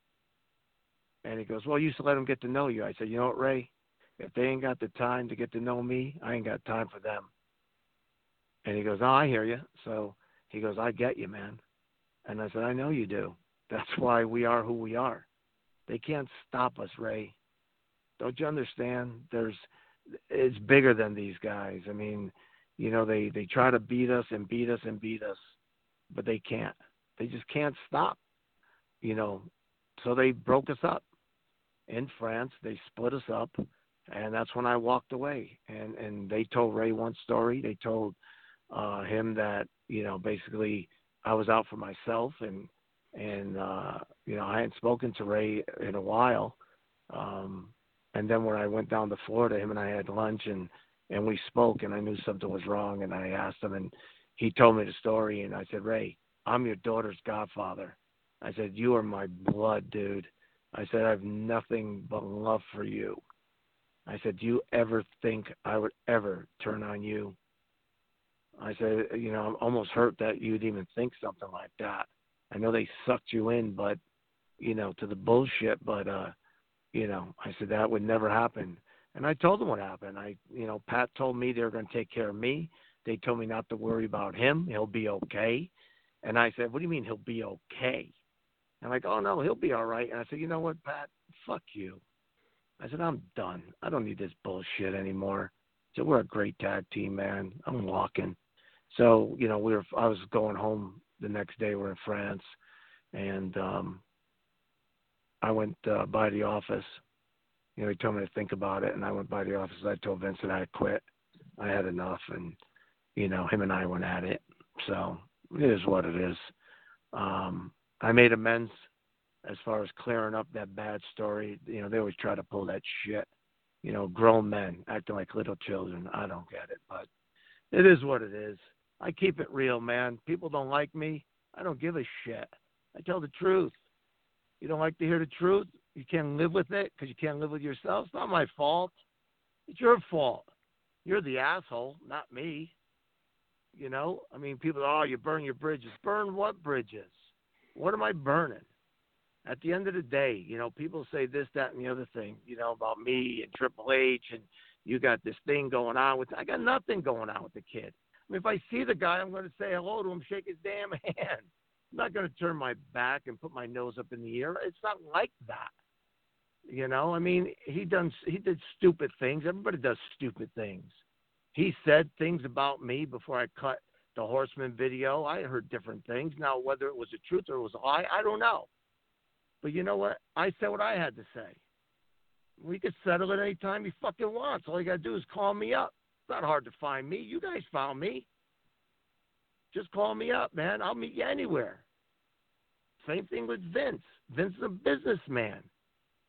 S7: And he goes, "Well, you used to let them get to know you." I said, "You know what, Ray? If they ain't got the time to get to know me, I ain't got time for them." And he goes, "Oh, I hear you." So he goes, "I get you, man." And I said, "I know you do. That's why we are who we are. They can't stop us, Ray. Don't you understand? There's it's bigger than these guys. I mean, you know, they they try to beat us and beat us and beat us, but they can't. They just can't stop. You know, so they broke us up in France. They split us up, and that's when I walked away. And and they told Ray one story. They told uh him that you know basically I was out for myself and and uh you know I hadn't spoken to Ray in a while um and then when I went down to Florida him and I had lunch and and we spoke and I knew something was wrong and I asked him and he told me the story and I said Ray I'm your daughter's godfather I said you are my blood dude I said I have nothing but love for you I said do you ever think I would ever turn on you I said you know I'm almost hurt that you'd even think something like that I know they sucked you in, but you know, to the bullshit. But uh, you know, I said that would never happen. And I told them what happened. I, you know, Pat told me they were going to take care of me. They told me not to worry about him. He'll be okay. And I said, "What do you mean he'll be okay?" And I'm like, "Oh no, he'll be all right." And I said, "You know what, Pat? Fuck you." I said, "I'm done. I don't need this bullshit anymore." So we're a great tag team, man. I'm walking. So you know, we were. I was going home the next day. We're in France, and um, I went uh, by the office. You know, he told me to think about it, and I went by the office. I told Vince that I quit. I had enough, and you know, him and I went at it. So it is what it is. Um, I made amends as far as clearing up that bad story. You know, they always try to pull that shit. You know, grown men acting like little children. I don't get it, but it is what it is. I keep it real, man. People don't like me. I don't give a shit. I tell the truth. You don't like to hear the truth? You can't live with it because you can't live with yourself? It's not my fault. It's your fault. You're the asshole, not me. You know? I mean, people, oh, you burn your bridges. Burn what bridges? What am I burning? At the end of the day, you know, people say this, that, and the other thing, you know, about me and Triple H and you got this thing going on with. I got nothing going on with the kid. I mean, if I see the guy, I'm going to say hello to him, shake his damn hand. I'm not going to turn my back and put my nose up in the air. It's not like that. You know, I mean, he done he did stupid things. Everybody does stupid things. He said things about me before I cut the Horseman video. I heard different things. Now, whether it was the truth or it was a lie, I don't know. But you know what? I said what I had to say. We could settle it anytime he fucking wants. All you got to do is call me up. It's not hard to find me. You guys found me. Just call me up, man. I'll meet you anywhere. Same thing with Vince. Vince is a businessman.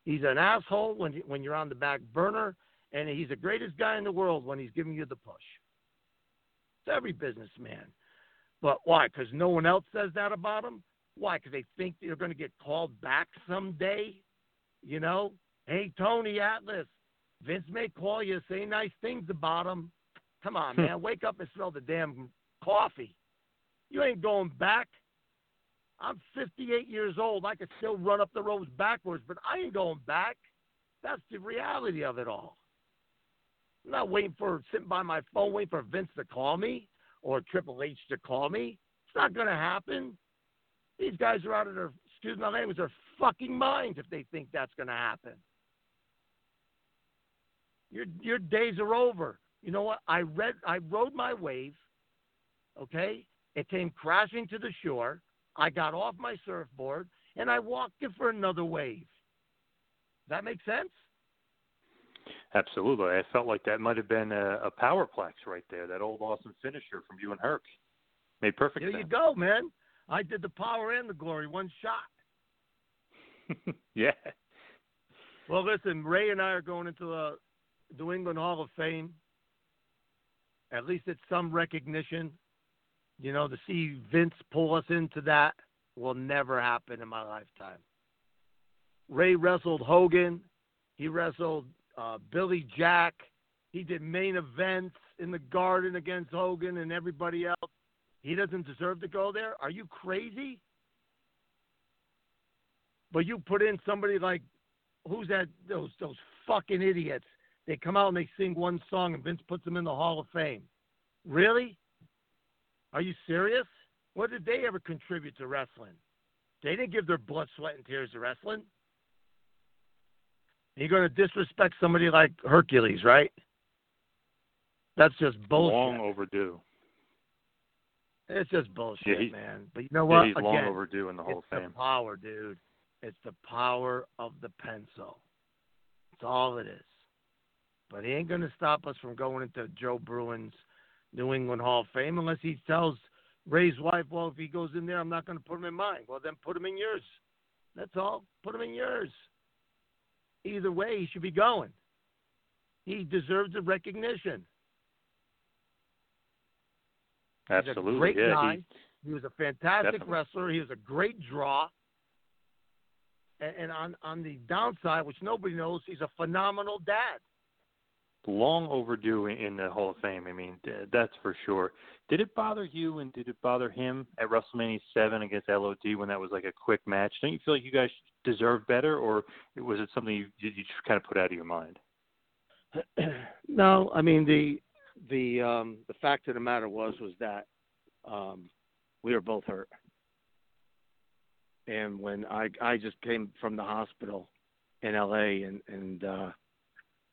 S7: He's an asshole when when you're on the back burner, and he's the greatest guy in the world when he's giving you the push. It's every businessman. But why? Because no one else says that about him. Why? Because they think they're going to get called back someday. You know, hey Tony Atlas, Vince may call you, say nice things about him. Come on, hmm. man, wake up and smell the damn coffee. You ain't going back. I'm 58 years old. I could still run up the roads backwards, but I ain't going back. That's the reality of it all. I'm not waiting for sitting by my phone waiting for Vince to call me or Triple H to call me. It's not going to happen. These guys are out of their excuse my language, their fucking minds if they think that's going to happen. Your your days are over. You know what? I read I rode my wave. Okay, it came crashing to the shore. I got off my surfboard and I walked it for another wave. That make sense?
S5: Absolutely. I felt like that might have been a, a powerplex right there, that old awesome finisher from you and Herc. Made perfect
S7: There
S5: sense.
S7: you go, man. I did the power and the glory, one shot.
S5: yeah.
S7: Well, listen, Ray and I are going into the New England Hall of Fame. At least it's some recognition. You know, to see Vince pull us into that will never happen in my lifetime. Ray wrestled Hogan. He wrestled uh, Billy Jack. He did main events in the Garden against Hogan and everybody else. He doesn't deserve to go there. Are you crazy? But you put in somebody like who's that? Those those fucking idiots. They come out and they sing one song, and Vince puts them in the Hall of Fame. Really? Are you serious? What did they ever contribute to wrestling? They didn't give their blood, sweat, and tears to wrestling. You're going to disrespect somebody like Hercules, right? That's just bullshit.
S5: Long overdue.
S7: It's just bullshit,
S5: Yeah,
S7: man. But you know
S5: yeah,
S7: what?
S5: he's long overdue in the Hall
S7: it's
S5: Fame.
S7: the power, dude. It's the power of the pencil. That's all it is. But he ain't going to stop us from going into Joe Bruin's New England Hall of Fame unless he tells Ray's wife, well, if he goes in there, I'm not going to put him in mine. Well, then put him in yours. That's all. Put him in yours. Either way, he should be going. He deserves the recognition.
S5: Absolutely.
S7: He's a great
S5: yeah,
S7: guy.
S5: he-
S7: He was a fantastic
S5: Definitely.
S7: wrestler. He was a great draw. And, and on on the downside, which nobody knows, he's a phenomenal dad.
S5: Long overdue in, the Hall of Fame. I mean, that's for sure. Did it bother you and did it bother him at WrestleMania 7 against LOD when that was like a quick match? Don't you feel like you guys deserved better, or was it something you, you you just kind of put out of your mind?
S7: no, I mean the the um the fact of the matter was was that um we were both hurt. And when I I just came from the hospital in LA and and uh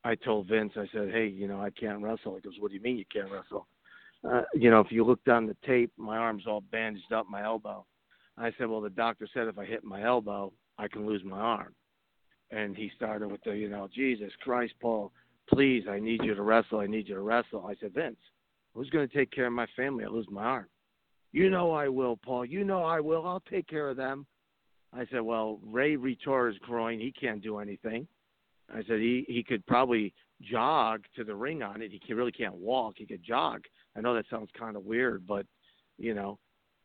S7: I told Vince I said, "Hey, you know, I can't wrestle." He goes, "What do you mean you can't wrestle?" Uh, you know, if you look down the tape, my arm's all bandaged up, my elbow. I said, "Well, the doctor said if I hit my elbow, I can lose my arm." And he started with the, you know, Jesus Christ, Paul, please, I need you to wrestle. I need you to wrestle. I said, Vince, who's going to take care of my family? I lose my arm. You know I will, Paul. You know I will. I'll take care of them. I said, well, Ray retore his groin. He can't do anything. I said he he could probably jog to the ring on it. He can, really can't walk. He could jog. I know that sounds kind of weird, but you know,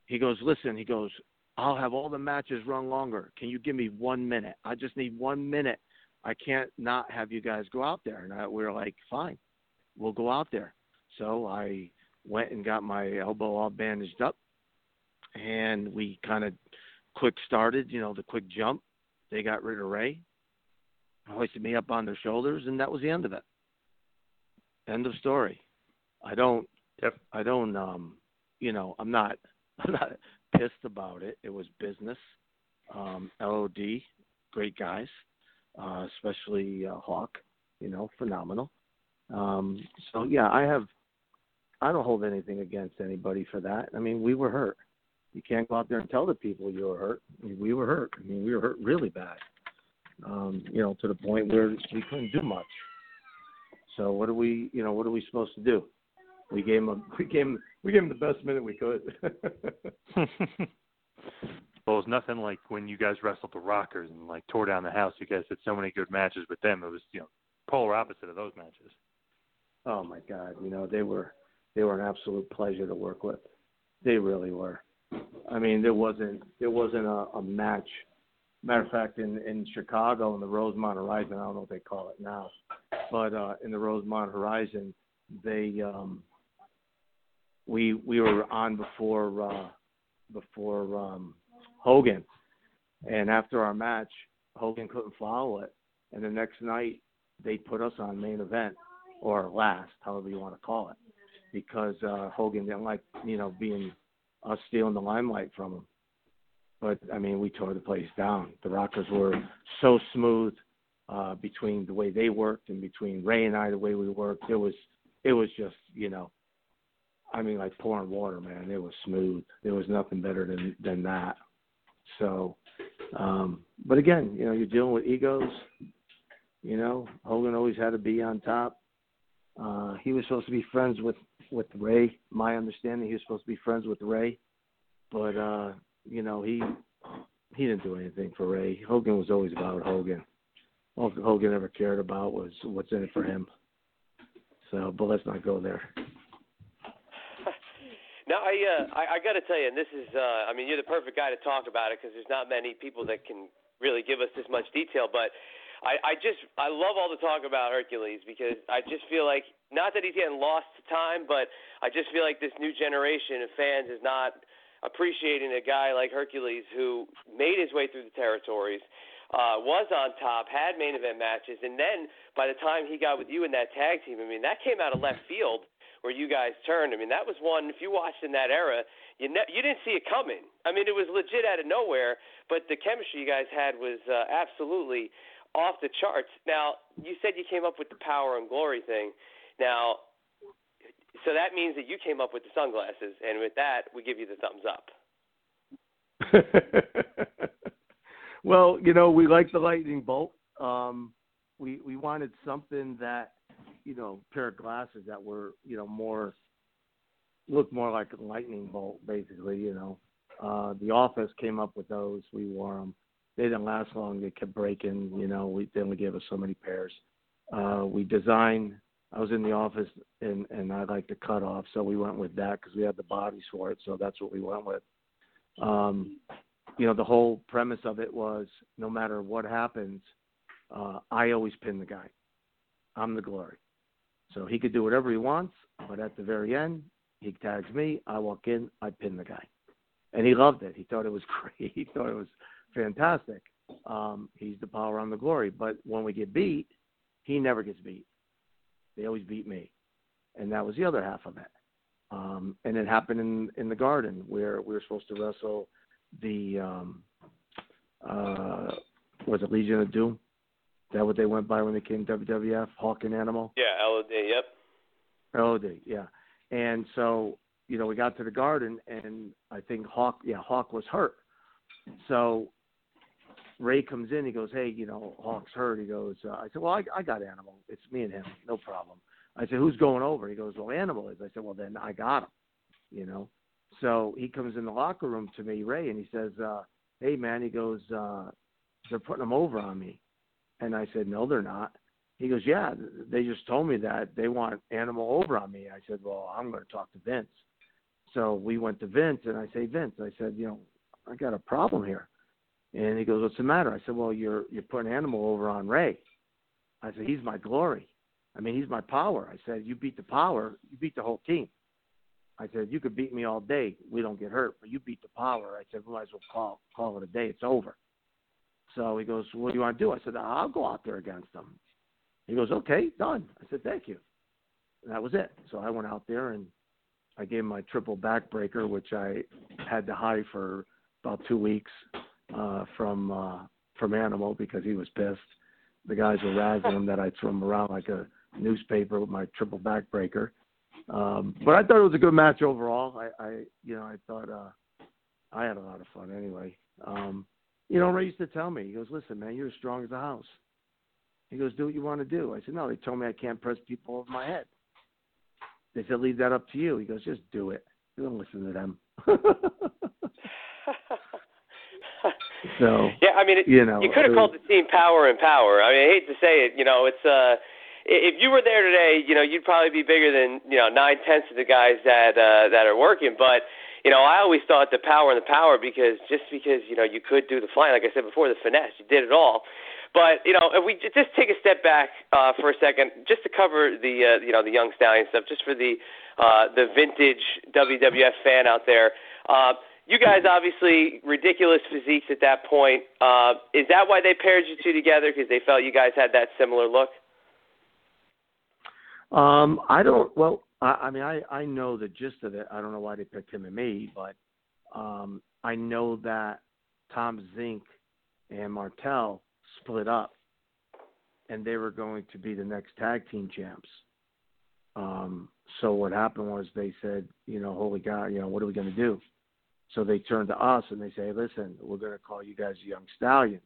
S7: he goes, listen. He goes, I'll have all the matches run longer. Can you give me one minute? I just need one minute. I can't not have you guys go out there. And I, we were like, fine, we'll go out there. So I went and got my elbow all bandaged up, and we kind of quick started, you know, the quick jump. They got rid of Ray, hoisted me up on their shoulders, and that was the end of it. End of story. I don't.
S5: Yep.
S7: I don't. Um. You know, I'm not. I'm not pissed about it. It was business. Um. LOD, great guys, uh, especially uh, Hawk. You know, phenomenal. Um. So yeah, I have. I don't hold anything against anybody for that. I mean, we were hurt. You can't go out there and tell the people you were hurt. I mean, we were hurt. I mean, we were hurt really bad. Um, you know, to the point where we couldn't do much. So what are we, you know, what are we supposed to do? We gave him a, we gave him, we gave him the best minute we could.
S5: Well, it was nothing like when you guys wrestled the Rockers and like tore down the house. You guys had so many good matches with them. It was you know polar opposite of those matches.
S7: oh my God, you know, they were, they were an absolute pleasure to work with. They really were. I mean, there wasn't, there wasn't a, a match. Matter of fact, in in Chicago in the Rosemont Horizon, I don't know what they call it now, but uh, in the Rosemont Horizon, they um, we we were on before uh, before um, Hogan, and after our match, Hogan couldn't follow it, and the next night they put us on main event or last, however you want to call it, because uh, Hogan didn't like you know being us stealing the limelight from him. But I mean, we tore the place down. The Rockers were so smooth uh, between the way they worked and between Ray and I, the way we worked. It was it was just you know, I mean, like pouring water, man. It was smooth. There was nothing better than than that. So, um, but again, you know, you're dealing with egos. You know, Hogan always had to be on top. Uh, he was supposed to be friends with with Ray. My understanding, he was supposed to be friends with Ray, but uh, you know, he he didn't do anything for Ray. Hogan was always about Hogan. All Hogan ever cared about was what's in it for him. So, but let's not go there.
S6: Now I uh, I, I got to tell you, and this is uh, I mean you're the perfect guy to talk about it because there's not many people that can really give us this much detail. But I, I just I love all the talk about Hercules because I just feel like not that he's getting lost to time, but I just feel like this new generation of fans is not appreciating a guy like Hercules who made his way through the territories. Uh, was on top, had main event matches, and then by the time he got with you in that tag team, I mean that came out of left field where you guys turned. I mean, that was one. If you watched in that era, you ne- you didn't see it coming. I mean, it was legit out of nowhere, but the chemistry you guys had was uh, absolutely off the charts. Now, you said you came up with the power and glory thing. Now, so that means that you came up with the sunglasses, and with that, we give you the thumbs up.
S7: well, you know, we like the lightning bolt. Um, we we wanted something that, you know, pair of glasses that were, you know, more looked more like a lightning bolt, basically. You know, uh, the office came up with those. We wore them. They didn't last long. They kept breaking. You know, we they only gave us so many pairs. Uh, we designed. I was in the office and and I like to cut off, so we went with that because we had the bodies for it. So that's what we went with. Um, you know, the whole premise of it was no matter what happens, uh, I always pin the guy. I'm the glory. So he could do whatever he wants, but at the very end, he tags me. I walk in, I pin the guy, and he loved it. He thought it was great. He thought it was fantastic. Um, he's the power, I'm the glory. But when we get beat, he never gets beat. They always beat me, and that was the other half of it. Um, and it happened in in the garden where we were supposed to wrestle the um, uh, was it Legion of Doom? Is that what they went by when they came WWF? Hawk and Animal.
S6: Yeah, LOD. Yep.
S7: LOD. Yeah. And so you know we got to the garden, and I think Hawk. Yeah, Hawk was hurt. So Ray comes in. He goes, "Hey, you know, Hawk's hurt." He goes, uh, "I said, well, I, I got Animal. It's me and him, no problem." I said, "Who's going over?" He goes, "Well, Animal is." I said, "Well, then I got him." You know. So he comes in the locker room to me, Ray, and he says, uh, "Hey, man," he goes, uh, "They're putting him over on me," and I said, "No, they're not." He goes, "Yeah, they just told me that they want Animal over on me." I said, "Well, I'm going to talk to Vince." So we went to Vince, and I say, "Vince," I said, "You know, I got a problem here." And he goes, "What's the matter?" I said, "Well, you're you're putting Animal over on Ray." I said, "He's my glory. I mean, he's my power." I said, "You beat the power, you beat the whole team." I said, "You could beat me all day. We don't get hurt, but you beat the power." I said, "We might as well call call it a day. It's over." So he goes, "What do you want to do?" I said, "I'll go out there against him." He goes, "Okay, done." I said, "Thank you." that was it. So I went out there and I gave him my triple backbreaker, which I had to hide for about two weeks uh, from uh, from Animal because he was pissed. The guys were razzing him that I threw him around like a newspaper with my triple backbreaker. Um, but I thought it was a good match overall. I, I you know, I thought uh, I had a lot of fun anyway. Um, you know, Ray used to tell me, he goes, "Listen, man, you're as strong as a house." He goes, "Do what you want to do." I said, "No, they told me I can't press people over my head." They said, "Leave that up to you." He goes, "Just do it. Don't listen to them." so
S6: yeah, I mean, it,
S7: you know,
S6: you could have called the team Power and Power. I mean, I hate to say it, you know, it's uh, if you were there today, you know, you'd probably be bigger than you know nine tenths of the guys that uh, that are working. But you know, I always thought the power and the power because just because you know you could do the flying, like I said before, the finesse, you did it all. But you know, if we just take a step back uh, for a second, just to cover the uh, you know the young stallion stuff, just for the uh, the vintage WWF fan out there. Uh, you guys obviously ridiculous physiques at that point. Uh, is that why they paired you two together? Because they felt you guys had that similar look.
S7: Um, I don't. Well, I, I mean, I I know the gist of it. I don't know why they picked him and me, but um, I know that Tom Zenk and Martel split up, and they were going to be the next tag team champs. Um, so what happened was they said, you know, holy God, you know, what are we going to do? So they turn to us and they say, listen, we're going to call you guys Young Stallions.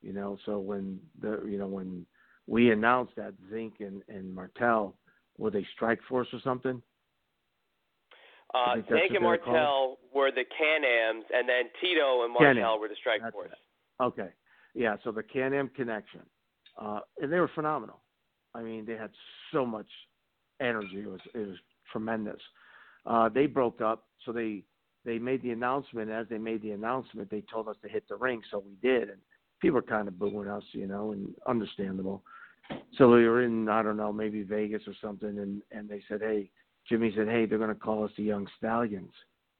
S7: You know, so when the you know when we announced that Zenk and, and Martel were they Strike Force or something?
S6: Uh,
S7: Zenk
S6: and
S7: they're called?
S6: Martel were the Can-Ams, and then Tito and
S7: Can-Am.
S6: Martel were the Strike
S7: That's
S6: Force.
S7: Okay, yeah. So the Can-Am connection, uh, and they were phenomenal. I mean, they had so much energy. It was it was tremendous. Uh, they broke up, so they they made the announcement. As they made the announcement, they told us to hit the ring, so we did. And people were kind of booing us, you know, and understandable. So we were in, I don't know, maybe Vegas or something, and and they said, hey, Jimmy said, hey, they're to call us the Young Stallions.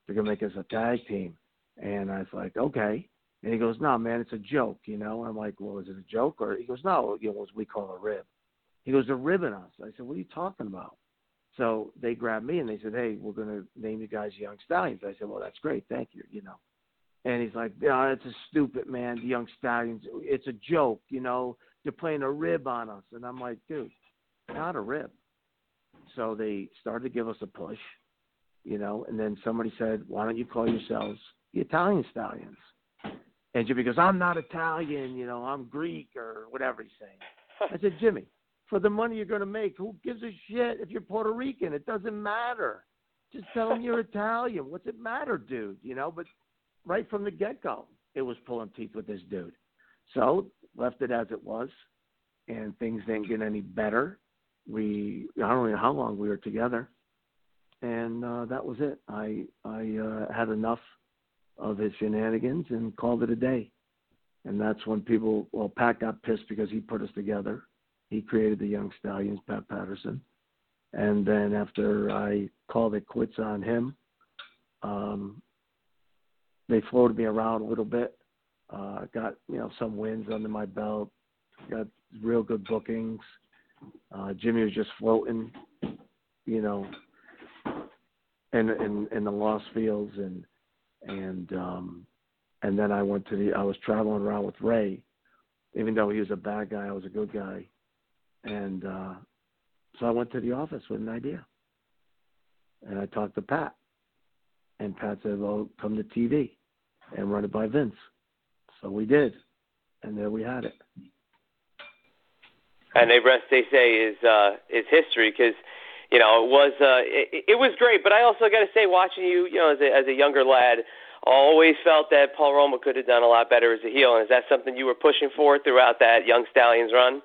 S7: They're to make us a tag team. And I was like, okay. And he goes, no, man, it's a joke, you know. I'm like, well, is it a joke? Or he goes, no, you know, what we call a rib. He goes, they're ribbing us. I said, what are you talking about? So they grabbed me and they said, hey, we're going to name you guys Young Stallions. I said, well, that's great. Thank you, you know. And he's like, yeah, it's a stupid, man, the Young Stallions. It's a joke, you know. They're playing a rib on us. And I'm like, dude, not a rib. So they started to give us a push, you know, and then somebody said, why don't you call yourselves the Italian Stallions? And Jimmy goes, I'm not Italian, you know, I'm Greek or whatever he's saying. I said, Jimmy, for the money you're going to make, who gives a shit if you're Puerto Rican? It doesn't matter. Just tell them you're Italian. What's it matter, dude? You know, but right from the get go, it was pulling teeth with this dude. So left it as it was, and things didn't get any better. We I don't know how long we were together, and uh, that was it. I I uh, had enough of his shenanigans and called it a day. And that's when people well Pat got pissed because he put us together. He created the Young Stallions, Pat Patterson. And then after I called it quits on him, um, they floated me around a little bit. Uh, got you know some wins under my belt. Got real good bookings. Uh, Jimmy was just floating, you know, in in in the lost fields and and um, and then I went to the. I was traveling around with Ray, even though he was a bad guy, I was a good guy, and uh, so I went to the office with an idea, and I talked to Pat, and Pat said, "Well, come to TV, and run it by Vince." So we did, and there we had it.
S6: and the rest they say is uh is history because you know it was uh it, it was great. But i also got to say watching you you know as a as a younger lad always felt that paul roma could have done a lot better as a heel. And is that something you were pushing for throughout that young stallions run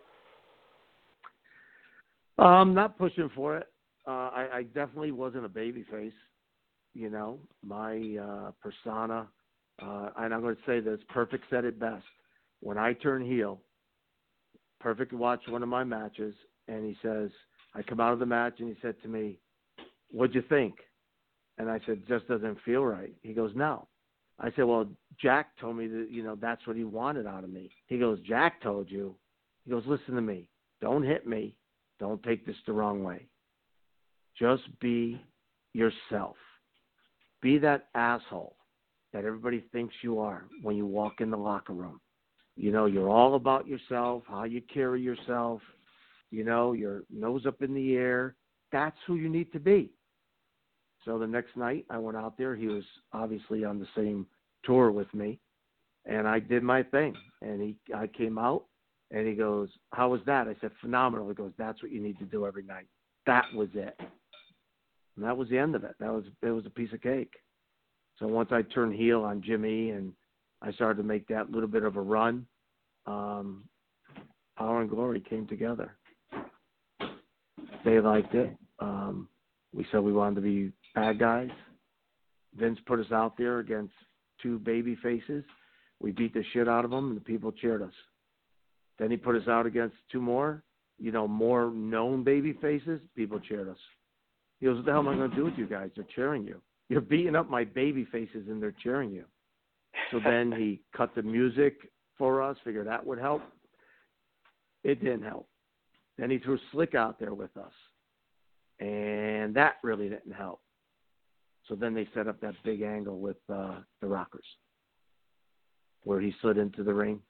S7: Um, not pushing for it. Uh, I, I definitely wasn't a baby face. You know, my uh, persona, uh, and I'm going to say this: Perfect said it best. When I turn heel, Perfect watched one of my matches, and he says, I come out of the match, and he said to me, "What'd you think?" And I said, "Just doesn't feel right." He goes, "No." I said, "Well, Jack told me that you know that's what he wanted out of me." He goes, "Jack told you." He goes, "Listen to me. Don't hit me. Don't take this the wrong way. Just be yourself. Be that asshole that everybody thinks you are when you walk in the locker room. You know, you're all about yourself, how you carry yourself, you know, your nose up in the air. That's who you need to be. So the next night I went out there. He was obviously on the same tour with me, and I did my thing. And he, I came out, and he goes, "How was that?" I said, "Phenomenal." He goes, "That's what you need to do every night." That was it. And that was the end of it. That was it was a piece of cake. So once I turned heel on Jimmy and I started to make that little bit of a run, um, Power and Glory came together. They liked it. Um, we said we wanted to be bad guys. Vince put us out there against two baby faces. We beat the shit out of them, and the people cheered us. Then he put us out against two more, you know, more known baby faces. People cheered us. He goes, "What the hell am I going to do with you guys? They're cheering you. You're beating up my baby faces, and they're cheering you." So then he cut the music for us. Figured that would help. It didn't help. Then he threw Slick out there with us, and that really didn't help. So then they set up that big angle with uh, the Rockers, where he slid into the ring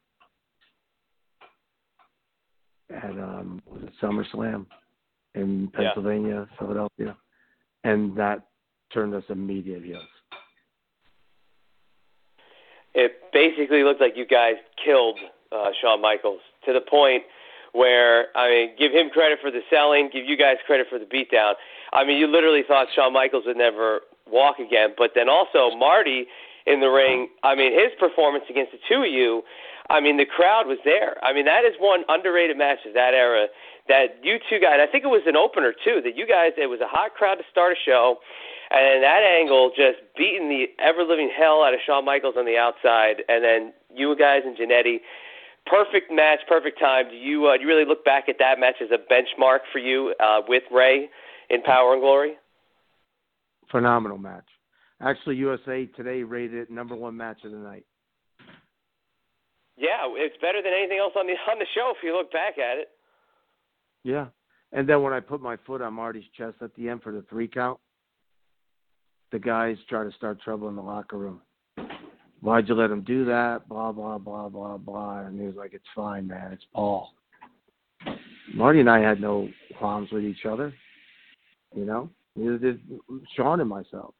S7: at um, was it SummerSlam in Pennsylvania, yeah. Philadelphia, and that turned us immediate heels.
S6: It basically looked like you guys killed uh, Shawn Michaels to the point where I mean, give him credit for the selling, give you guys credit for the beatdown. I mean, you literally thought Shawn Michaels would never walk again, but then also Marty in the ring. I mean, his performance against the two of you. I mean, the crowd was there. I mean, that is one underrated match of that era. That you two guys, I think it was an opener too. That you guys, it was a hot crowd to start a show, and that angle just beating the ever living hell out of Shawn Michaels on the outside, and then you guys and Jannetty perfect match, perfect time. Do you uh, do you really look back at that match as a benchmark for you uh, with Ray in Power and Glory?
S7: Phenomenal match. Actually, USA Today rated it number one match of the night.
S6: Yeah, it's better than anything else on the on the show if you look back at it.
S7: Yeah, and then when I put my foot on Marty's chest at the end for the three count, the guys try to start trouble in the locker room. Why'd you let him do that? Blah blah blah blah blah. And he was like, "It's fine, man. It's Paul." Marty and I had no qualms with each other. You know, neither did Shawn and myself.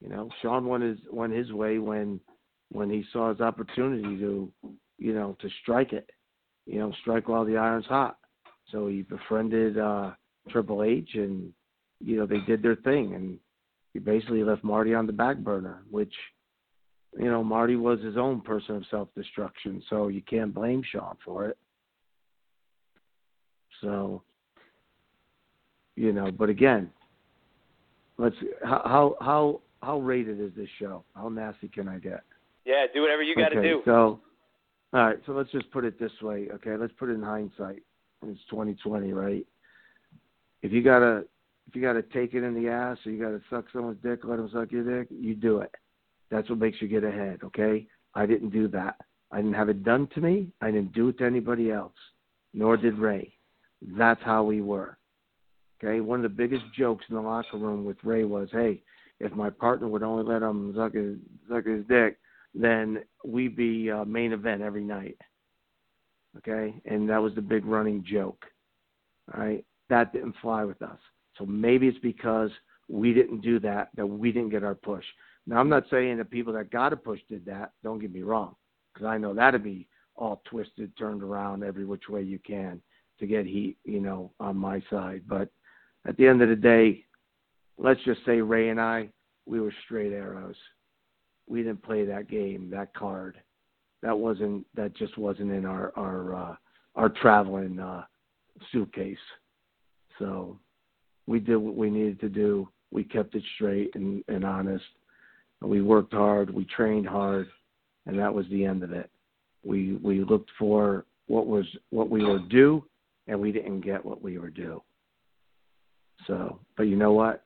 S7: You know, Shawn went his went his way when when he saw his opportunity to, you know, to strike it. You know, strike while the iron's hot. So he befriended uh Triple H and you know, they did their thing and he basically left Marty on the back burner, which you know, Marty was his own person of self destruction, so you can't blame Shawn for it. So, you know, but again, let's how how how rated is this show? How nasty can I get?
S6: Yeah, do whatever you got to
S7: okay,
S6: do.
S7: So, all right, so let's just put it this way, okay? Let's put it in hindsight. It's 2020, right? If you gotta if you gotta take it in the ass or you gotta suck someone's dick, let them suck your dick, you do it. That's what makes you get ahead, okay? I didn't do that. I didn't have it done to me. I didn't do it to anybody else, nor did Ray. That's how we were. Okay? One of the biggest jokes in the locker room with Ray was, hey, if my partner would only let him suck his, suck his dick, then we'd be uh, main event every night. Okay? And that was the big running joke. All right? That didn't fly with us. So maybe it's because we didn't do that that we didn't get our push. Now, I'm not saying the people that got a push did that. Don't get me wrong, because I know that'd be all twisted, turned around every which way you can to get heat, you know, on my side. But at the end of the day, let's just say Ray and I, we were straight arrows. We didn't play that game, that card. That wasn't. That just wasn't in our our uh, our traveling uh, suitcase. So we did what we needed to do. We kept it straight and, and honest we worked hard, we trained hard, and that was the end of it. We we looked for what was what we were due, and we didn't get what we were due. So, but you know what?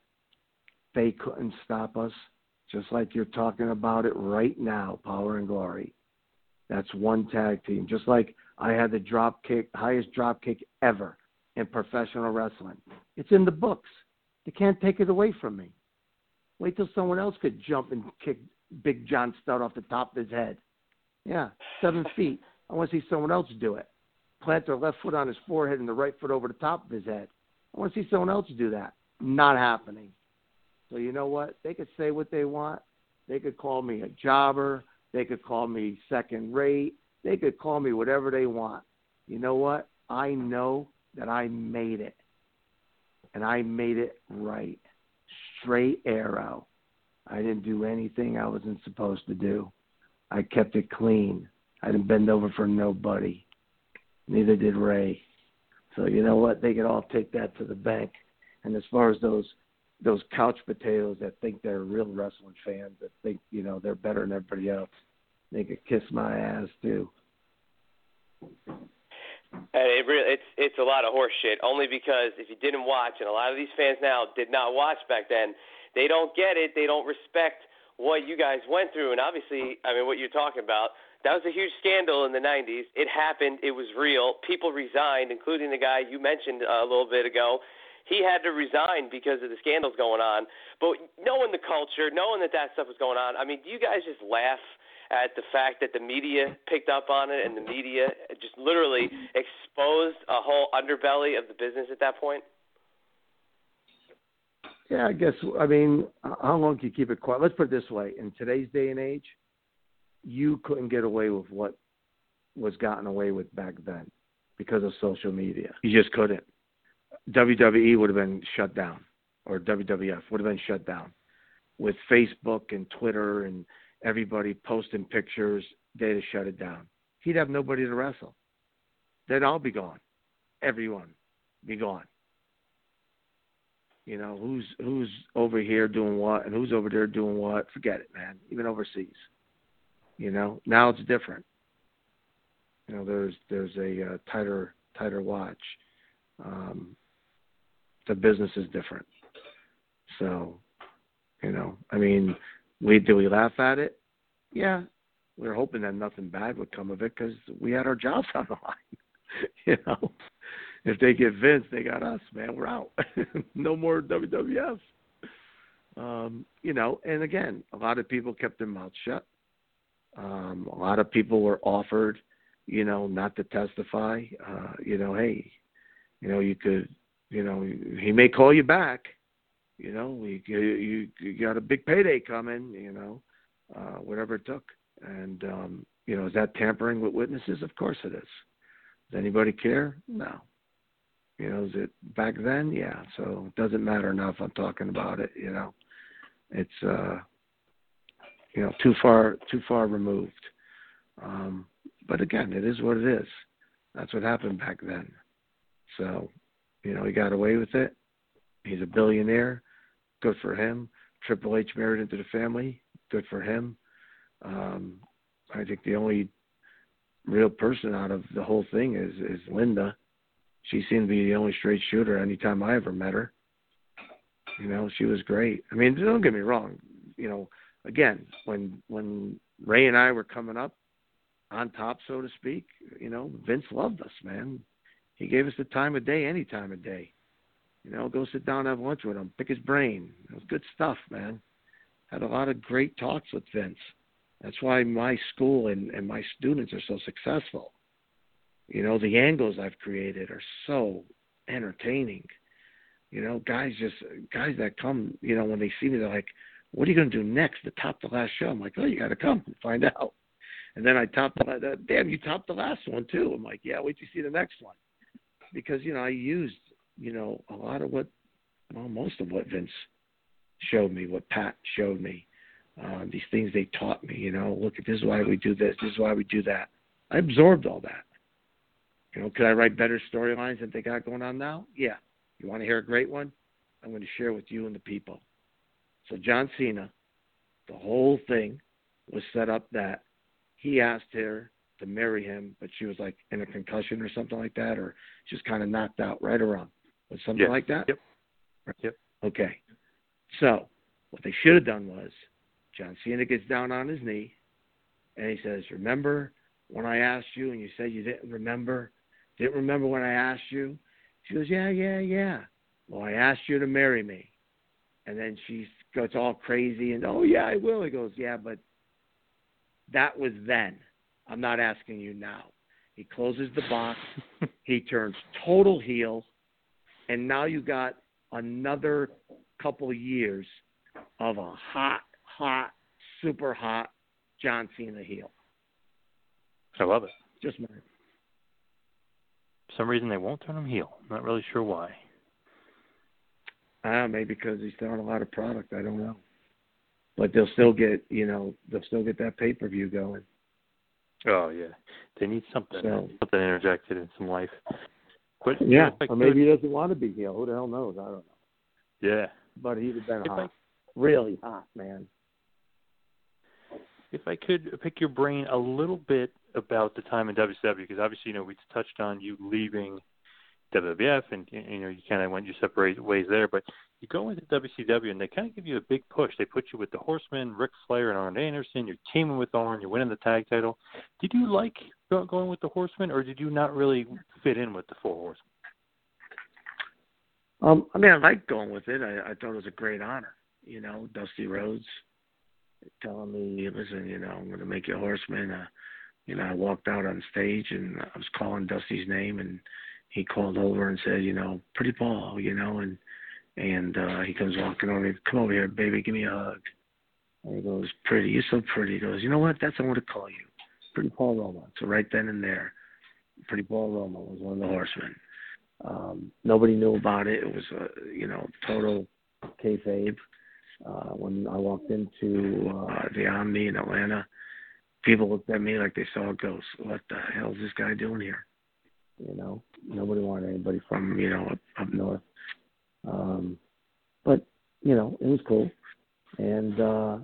S7: They couldn't stop us, just like you're talking about it right now. Power and Glory. That's one tag team. Just like I had the drop kick, highest drop kick ever in professional wrestling. It's in the books. They can't take it away from me. Wait till someone else could jump and kick Big John Studd off the top of his head. Yeah, seven feet. I want to see someone else do it. Plant their left foot on his forehead and the right foot over the top of his head. I want to see someone else do that. Not happening. So you know what? They could say what they want. They could call me a jobber. They could call me second rate. They could call me whatever they want. You know what? I know that I made it. And I made it right. Straight arrow. I didn't do anything I wasn't supposed to do. I kept it clean. I didn't bend over for nobody. Neither did Ray. So you know what? They could all take that to the bank. And as far as those those couch potatoes that think they're real wrestling fans that think you know they're better than everybody else, they could kiss my ass too.
S6: And it really, it's it's a lot of horse shit. Only because if you didn't watch, and a lot of these fans now did not watch back then, they don't get it. They don't respect what you guys went through. And obviously, I mean, what you're talking about, that was a huge scandal in the 90s. It happened. It was real. People resigned, including the guy you mentioned uh, a little bit ago. He had to resign because of the scandals going on. But knowing the culture, knowing that that stuff was going on, I mean, do you guys just laugh at the fact that the media picked up on it and the media just literally exposed a whole underbelly of the business at that point?
S7: Yeah, I guess. I mean, how long can you keep it quiet? Let's put it this way: in today's day and age, you couldn't get away with what was gotten away with back then because of social media. You just couldn't. WWE would have been shut down, or WWF would have been shut down, with Facebook and Twitter and everybody posting pictures. They'd have shut it down. He'd have nobody to wrestle. Then I'll be gone. Everyone be gone. You know who's who's over here doing what and who's over there doing what. Forget it, man. Even overseas. You know now it's different. You know there's there's a uh, tighter tighter watch. Um, the business is different. So, you know, I mean, we do we laugh at it? Yeah, we are hoping that nothing bad would come of it because we had our jobs on the line. you know, if they get Vince, they got us, man. We're out. no more WWF. Um, you know, and again, a lot of people kept their mouths shut. Um, a lot of people were offered, you know, not to testify. Uh, you know, hey, you know, you could, you know, he may call you back. You know, you you, you got a big payday coming. You know, uh, whatever it took. And um, you know, is that tampering with witnesses? Of course it is. Does anybody care? No. You know, is it back then? Yeah. So it doesn't matter now if I'm talking about it. You know, it's uh, you know too far too far removed. Um, but again, it is what it is. That's what happened back then. So, you know, he got away with it. He's a billionaire. Good for him. Triple H married into the family. Good for him. Um, I think the only real person out of the whole thing is is Linda she seemed to be the only straight shooter anytime I ever met her. You know, she was great. I mean, don't get me wrong. You know, again, when when Ray and I were coming up on top, so to speak, you know, Vince loved us, man. He gave us the time of day, any time of day. You know, go sit down, have lunch with him, pick his brain. It was good stuff, man. Had a lot of great talks with Vince. That's why my school and, and my students are so successful. You know, the angles I've created are so entertaining. You know, guys just guys that come, you know, when they see me, they're like, "What are you going to do next to top the last show?" I'm like, "Oh, you got to come and find out." And then I top the damn, you topped the last one too. I'm like, "Yeah, wait to see the next one," because you know I used, you know, a lot of what, well, most of what Vince showed me, what Pat showed me, uh, these things they taught me. You know, look at this is why we do this, this is why we do that. I absorbed all that. You know, could I write better storylines than they got going on now? Yeah. You want to hear a great one? I'm going to share with you and the people. So John Cena, the whole thing was set up that he asked her to marry him, but she was like in a concussion or something like that, or just kind of knocked out, right or wrong. Was something like that?
S5: Yep. Yep.
S7: Okay. So what they should have done was John Cena gets down on his knee and he says, Remember when I asked you and you said you didn't remember didn't remember when I asked you? She goes, Yeah, yeah, yeah. Well, I asked you to marry me. And then she gets all crazy and oh yeah, I will. He goes, yeah, but that was then. I'm not asking you now. He closes the box. he turns total heel, and now you got another couple years of a hot, hot, super hot John Cena heel.
S5: I love it.
S7: Just my
S5: For some reason, they won't turn him heel. Not really sure why.
S7: Ah, maybe because he's throwing a lot of product. I don't know. But they'll still get, you know, they'll still get that pay per view going.
S5: Oh yeah, they need something,
S7: So-
S5: something interjected in some life. But
S7: Yeah,
S5: I
S7: or maybe he doesn't want to be heel. Who the hell knows? I don't know.
S5: yeah.
S7: But he'd have been
S5: If I-
S7: hot, really hot, man.
S5: If I could pick your brain a little bit about the time in WCW, because obviously, you know, we touched on you leaving WWF, and you know, you kind of went your separate ways there. But you go into WCW, and they kind of give you a big push. They put you with the Horsemen, Ric Flair, and Arn Anderson. You're teaming with Arn. You're winning the tag title. Did you like going with the Horsemen, or did you not really fit in with the Four Horsemen?
S7: Um, I mean, I liked going with it. I, I thought it was a great honor. You know, Dusty Rhodes telling me, "Listen, you know, I'm going to make you a horseman." Uh, you know, I walked out on stage and I was calling Dusty's name, and he called over and said, "You know, pretty Paul," you know, and and uh, he comes walking over. Come over here, baby, give me a hug. And he goes, "Pretty, you're so pretty." He goes, "You know what? That's what I'm going to call you, Pretty Paul Roma." So right then and there, Pretty Paul Roma was one of the horsemen. Um, nobody knew about it. It was, uh, you know, total kayfabe. Uh, when I walked into uh, the Omni in Atlanta, people looked at me like they saw a ghost. What the hell is this guy doing here? You know, nobody wanted anybody from you know up, up north. Um, but you know, it was cool, and uh,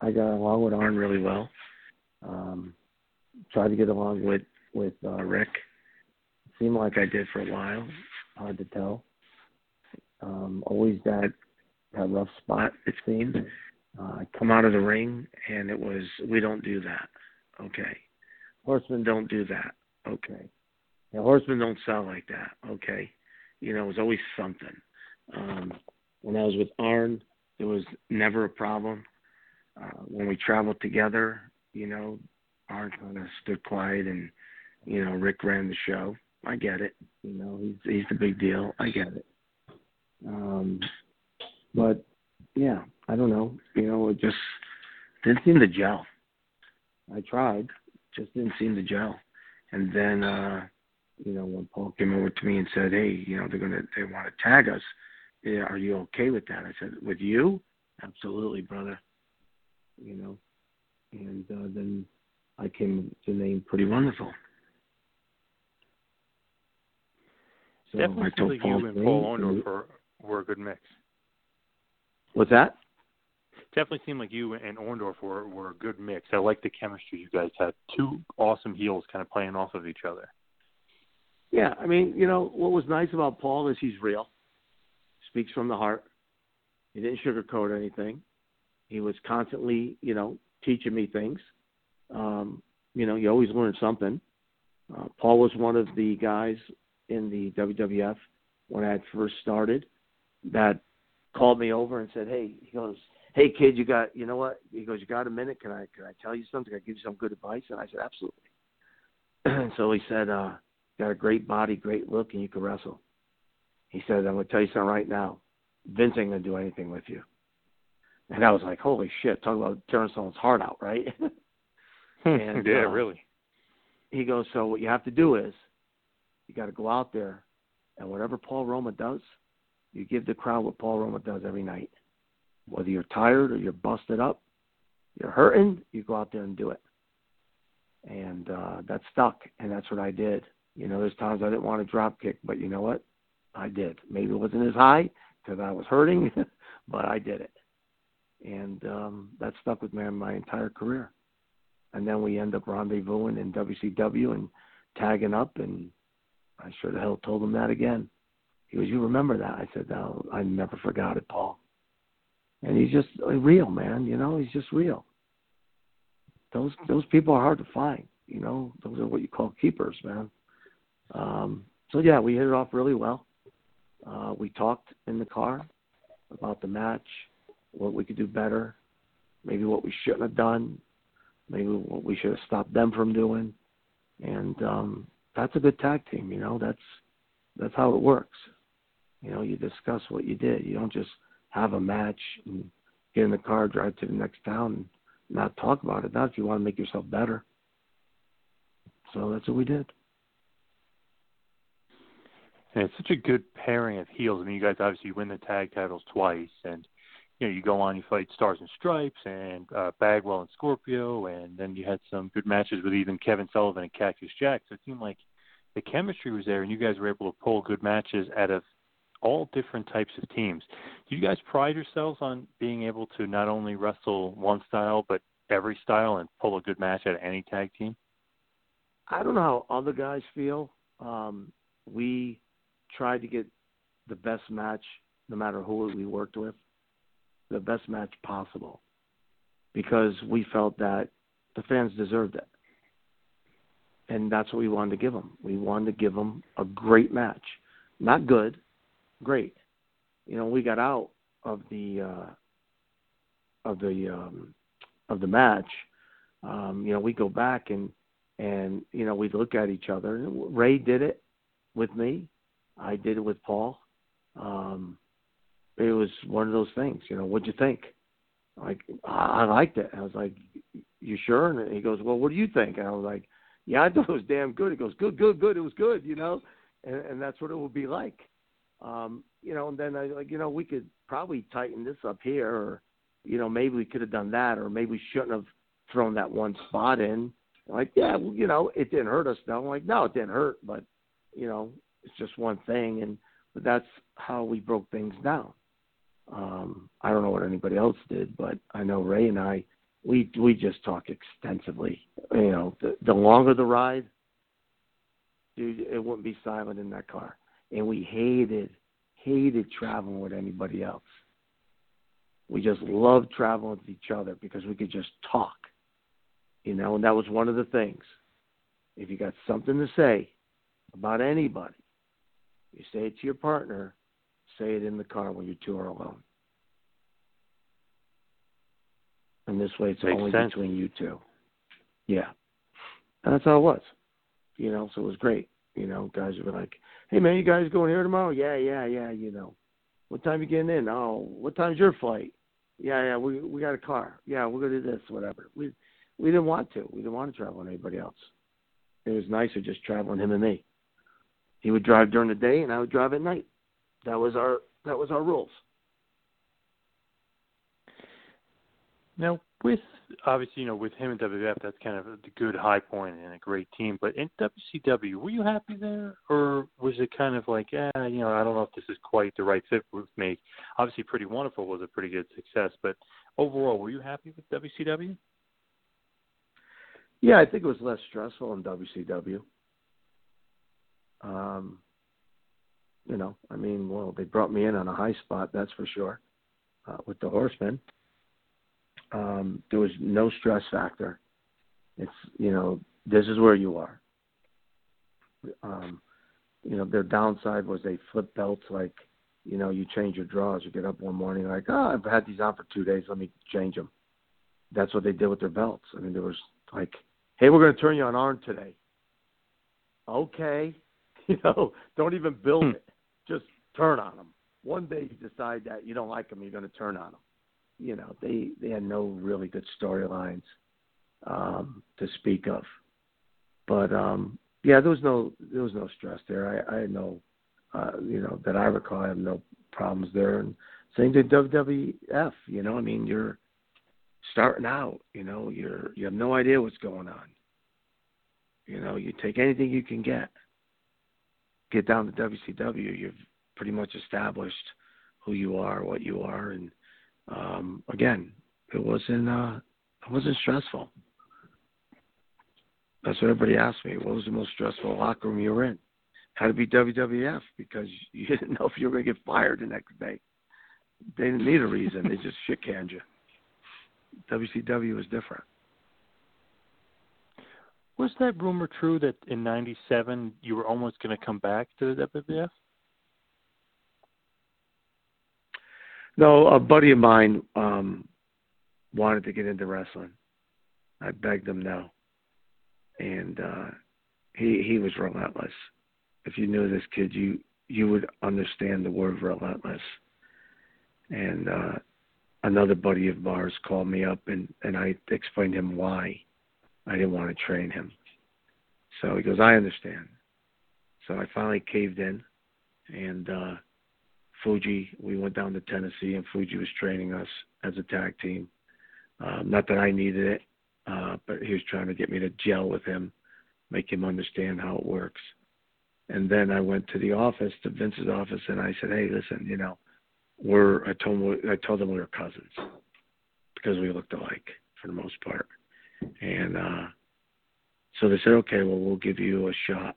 S7: I got along with Arn really well. Um, tried to get along with with uh, Ric. Seemed like I did for a while. Hard to tell. Um, always that that rough spot. It seemed. Uh, I come out of the ring and it was we don't do that. Okay. Horsemen don't do that. Okay. Now, horsemen don't sell like that. Okay. You know, it was always something. Um, when I was with Arn, it was never a problem. Uh, when we traveled together, you know, Arn kind of stood quiet and, you know, Ric ran the show. I get it. You know, he's he's the big deal. I get it. Um, but yeah, I don't know. You know, it just didn't seem to gel. I tried, just didn't seem to gel. And then, uh, you know, when Paul came over to me and said, "Hey, you know, they're gonna they want to tag us. Yeah, are you okay with that?" I said, "With you, absolutely, brother." You know, and uh, then I came to name Pretty Wonderful. So
S5: Definitely
S7: I told
S5: like
S7: Paul
S5: you and Paul Orndorff were, were a good mix.
S7: What's that?
S5: Definitely seemed like you and Orndorff were, were a good mix. I like the chemistry you guys had. Two awesome heels kind of playing off of each other.
S7: Yeah, I mean, you know, what was nice about Paul is he's real. Speaks from the heart. He didn't sugarcoat anything. He was constantly, you know, teaching me things. Um, you know, you always learn something. Uh, Paul was one of the guys in the WWF when I had first started that called me over and said, "Hey," he goes, "Hey kid, you got, you know what?" He goes, "You got a minute? Can I can I tell you something? Can I give you some good advice?" And I said, "Absolutely." so he said, uh, "Got a great body, great look, and you can wrestle." He said, "I'm going to tell you something right now. Vince ain't going to do anything with you." And I was like, "Holy shit!" Talk about tearing someone's heart out, right? And,
S5: yeah,
S7: uh,
S5: really.
S7: he goes, so what you have to do is you got to go out there and whatever Paul Roma does, you give the crowd what Paul Roma does every night. Whether you're tired or you're busted up, you're hurting, you go out there and do it. And uh, that stuck, and that's what I did. You know, there's times I didn't want to drop kick, but you know what? I did. Maybe it wasn't as high because I was hurting, but I did it. And um, that stuck with me my entire career. And then we end up rendezvousing in WCW and tagging up, and I sure the hell told him that again. He goes, "You remember that?" I said, "No, I never forgot it, Paul." And he's just uh, real, man. You know, he's just real. Those those people are hard to find. You know, those are what you call keepers, man. Um, so yeah, we hit it off really well. Uh, we talked in the car. about the match, what we could do better, maybe what we shouldn't have done, maybe what we should have stopped them from doing, and um, that's a good tag team. You know, that's that's how it works. You know, you discuss what you did. You don't just have a match and get in the car, drive to the next town, and not talk about it. Not if you want to make yourself better. So that's what we did.
S5: And it's such a good pairing of heels. I mean, you guys obviously win the tag titles twice, and you know you go on, you fight Stars and Stripes and uh, Bagwell and Scorpio, and then you had some good matches with even Kevin Sullivan and Cactus Jack. So it seemed like the chemistry was there, and you guys were able to pull good matches out of all different types of teams. Do you guys pride yourselves on being able to not only wrestle one style but every style and pull a good match out of any tag team?
S7: I don't know how other guys feel. Um, we tried to get the best match, no matter who we worked with, the best match possible, because we felt that the fans deserved it, and that's what we wanted to give them. We wanted to give them a great match, not good, great. You know, we got out of the uh, of the um, of the match. Um, you know, we go back and and you know we look at each other. Ray did it with me. I did it with Paul. Um, it was one of those things. You know, what'd you think? Like I, liked it. I was like, "You sure?" And he goes, "Well, what do you think?" And I was like, "Yeah, I thought it was damn good." He goes, "Good, good, good. It was good." You know, and, and that's what it will be like. Um, you know, and then I like, you know, we could probably tighten this up here, or you know, maybe we could have done that, or maybe we shouldn't have thrown that one spot in. Like, yeah, well, you know, it didn't hurt us. though. I'm like, no, it didn't hurt, but you know, it's just one thing, and but that's how we broke things down. Um, I don't know what anybody else did, but I know Ray and I, we we just talk extensively. You know, the the longer the ride, dude, it wouldn't be silent in that car and we hated hated traveling with anybody else. We just loved traveling with each other because we could just talk, you know, and that was one of the things. If you got something to say about anybody, you say it to your partner, say it in the car when you two are alone. And this way it's
S5: Makes
S7: only
S5: sense.
S7: between you two. Yeah. And that's how it was. You know, so it was great. You know, guys would be like, Hey man, you guys going here tomorrow? Yeah, yeah, yeah, you know. What time you getting in? Oh, what time's your flight? Yeah, yeah, we we got a car. Yeah, we're gonna do this, whatever. We we didn't want to. We didn't want to travel with anybody else. It was nicer just traveling him and me. He would drive during the day and I would drive at night. That was our that was our rules.
S5: Now, with obviously, you know, with him in WWF, that's kind of a good high point and a great team. But in WCW, were you happy there, or was it kind of like, yeah, you know, I don't know if this is quite the right fit with me? Obviously, Pretty Wonderful was a pretty good success, but overall, were you happy with WCW?
S7: Yeah, I think it was less stressful in WCW. Um, you know, I mean, well, they brought me in on a high spot, that's for sure, uh, with the Horsemen. Um, there was no stress factor. It's you know, this is where you are. Um, you know, their downside was they flip belts like, you know, you change your drawers. You get up one morning like, oh, I've had these on for two days. Let me change them. That's what they did with their belts. I mean, there was like, hey, we're going to turn you on Arn today. Okay, you know, don't even build it. Just turn on them. One day you decide that you don't like them, you're going to turn on them. You know, they they had no really good storylines um, to speak of. But um, yeah, there was no there was no stress there. I, I had no, uh, you know, that I recall, I have no problems there. And same to WWF. You know, I mean, you're starting out. You know, you're you have no idea what's going on. You know, you take anything you can get. Get down to WCW, you've pretty much established who you are, what you are, and um, again, it wasn't uh, it wasn't stressful. That's what everybody asked me. What was the most stressful locker room you were in? Had to be WWF because you didn't know if you were going to get fired the next day. They didn't need a reason. they just shit canned you. WCW was different.
S5: Was that rumor true that in '97 you were almost going to come back to the WWF?
S7: No, a buddy of mine um wanted to get into wrestling. I begged him no. And uh he he was relentless. If you knew this kid you you would understand the word relentless. And uh another buddy of ours called me up and and I explained him why I didn't want to train him. So he goes, I understand. So I finally caved in and uh Fuji, we went down to Tennessee and Fuji was training us as a tag team. Um, not that I needed it, uh, but he was trying to get me to gel with him, make him understand how it works. And then I went to the office, to Vince's office, and I said, "Hey, listen, you know, we're." I told him, I told them we were cousins because we looked alike for the most part, and uh, so they said, "Okay, well, we'll give you a shot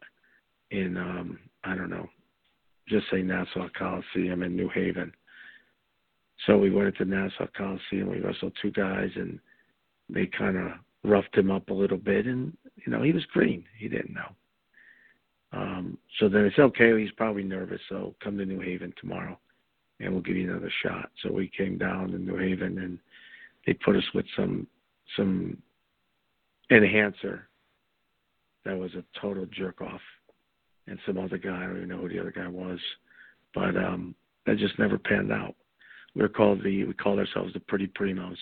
S7: in, um, I don't know, just say Nassau Coliseum in New Haven." So we went into Nassau Coliseum. We wrestled two guys, and they kind of roughed him up a little bit, and you know he was green. He didn't know. Um, so then it's okay. He's probably nervous, so come to New Haven tomorrow, and we'll give you another shot. So we came down to New Haven, and they put us with some some enhancer that was a total jerk off, and some other guy. I don't even know who the other guy was, but um, that just never panned out. We were called the we called ourselves the Pretty Primos.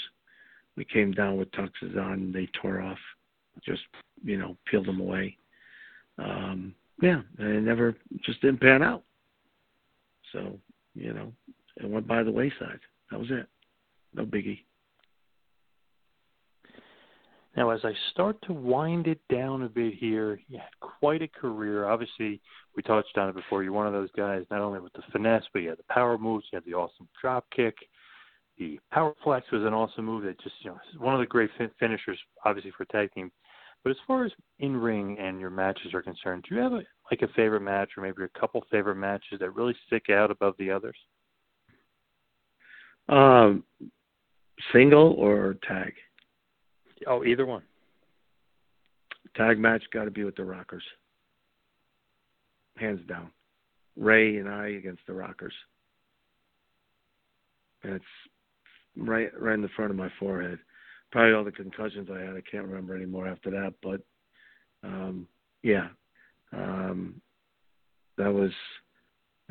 S7: We came down with tuxes on, and they tore off, just you know peeled them away. Um, yeah, and it never just didn't pan out. So, you know, it went by the wayside. That was it. No biggie.
S5: Now, as I start to wind it down a bit here, you had quite a career. Obviously, we touched on it before. You're one of those guys, not only with the finesse, but you had the power moves, you had the awesome drop kick. The power flex was an awesome move that just, you know, one of the great fin- finishers, obviously, for tag team. But as far as in ring and your matches are concerned, do you have a, like a favorite match or maybe a couple favorite matches that really stick out above the others?
S7: Um, single or tag?
S5: Oh, either one.
S7: Tag match got to be with the Rockers. Hands down. Ray and I against the Rockers. And it's right right in the front of my forehead. Probably all the concussions I had, I can't remember anymore after that. But um, yeah, um, that was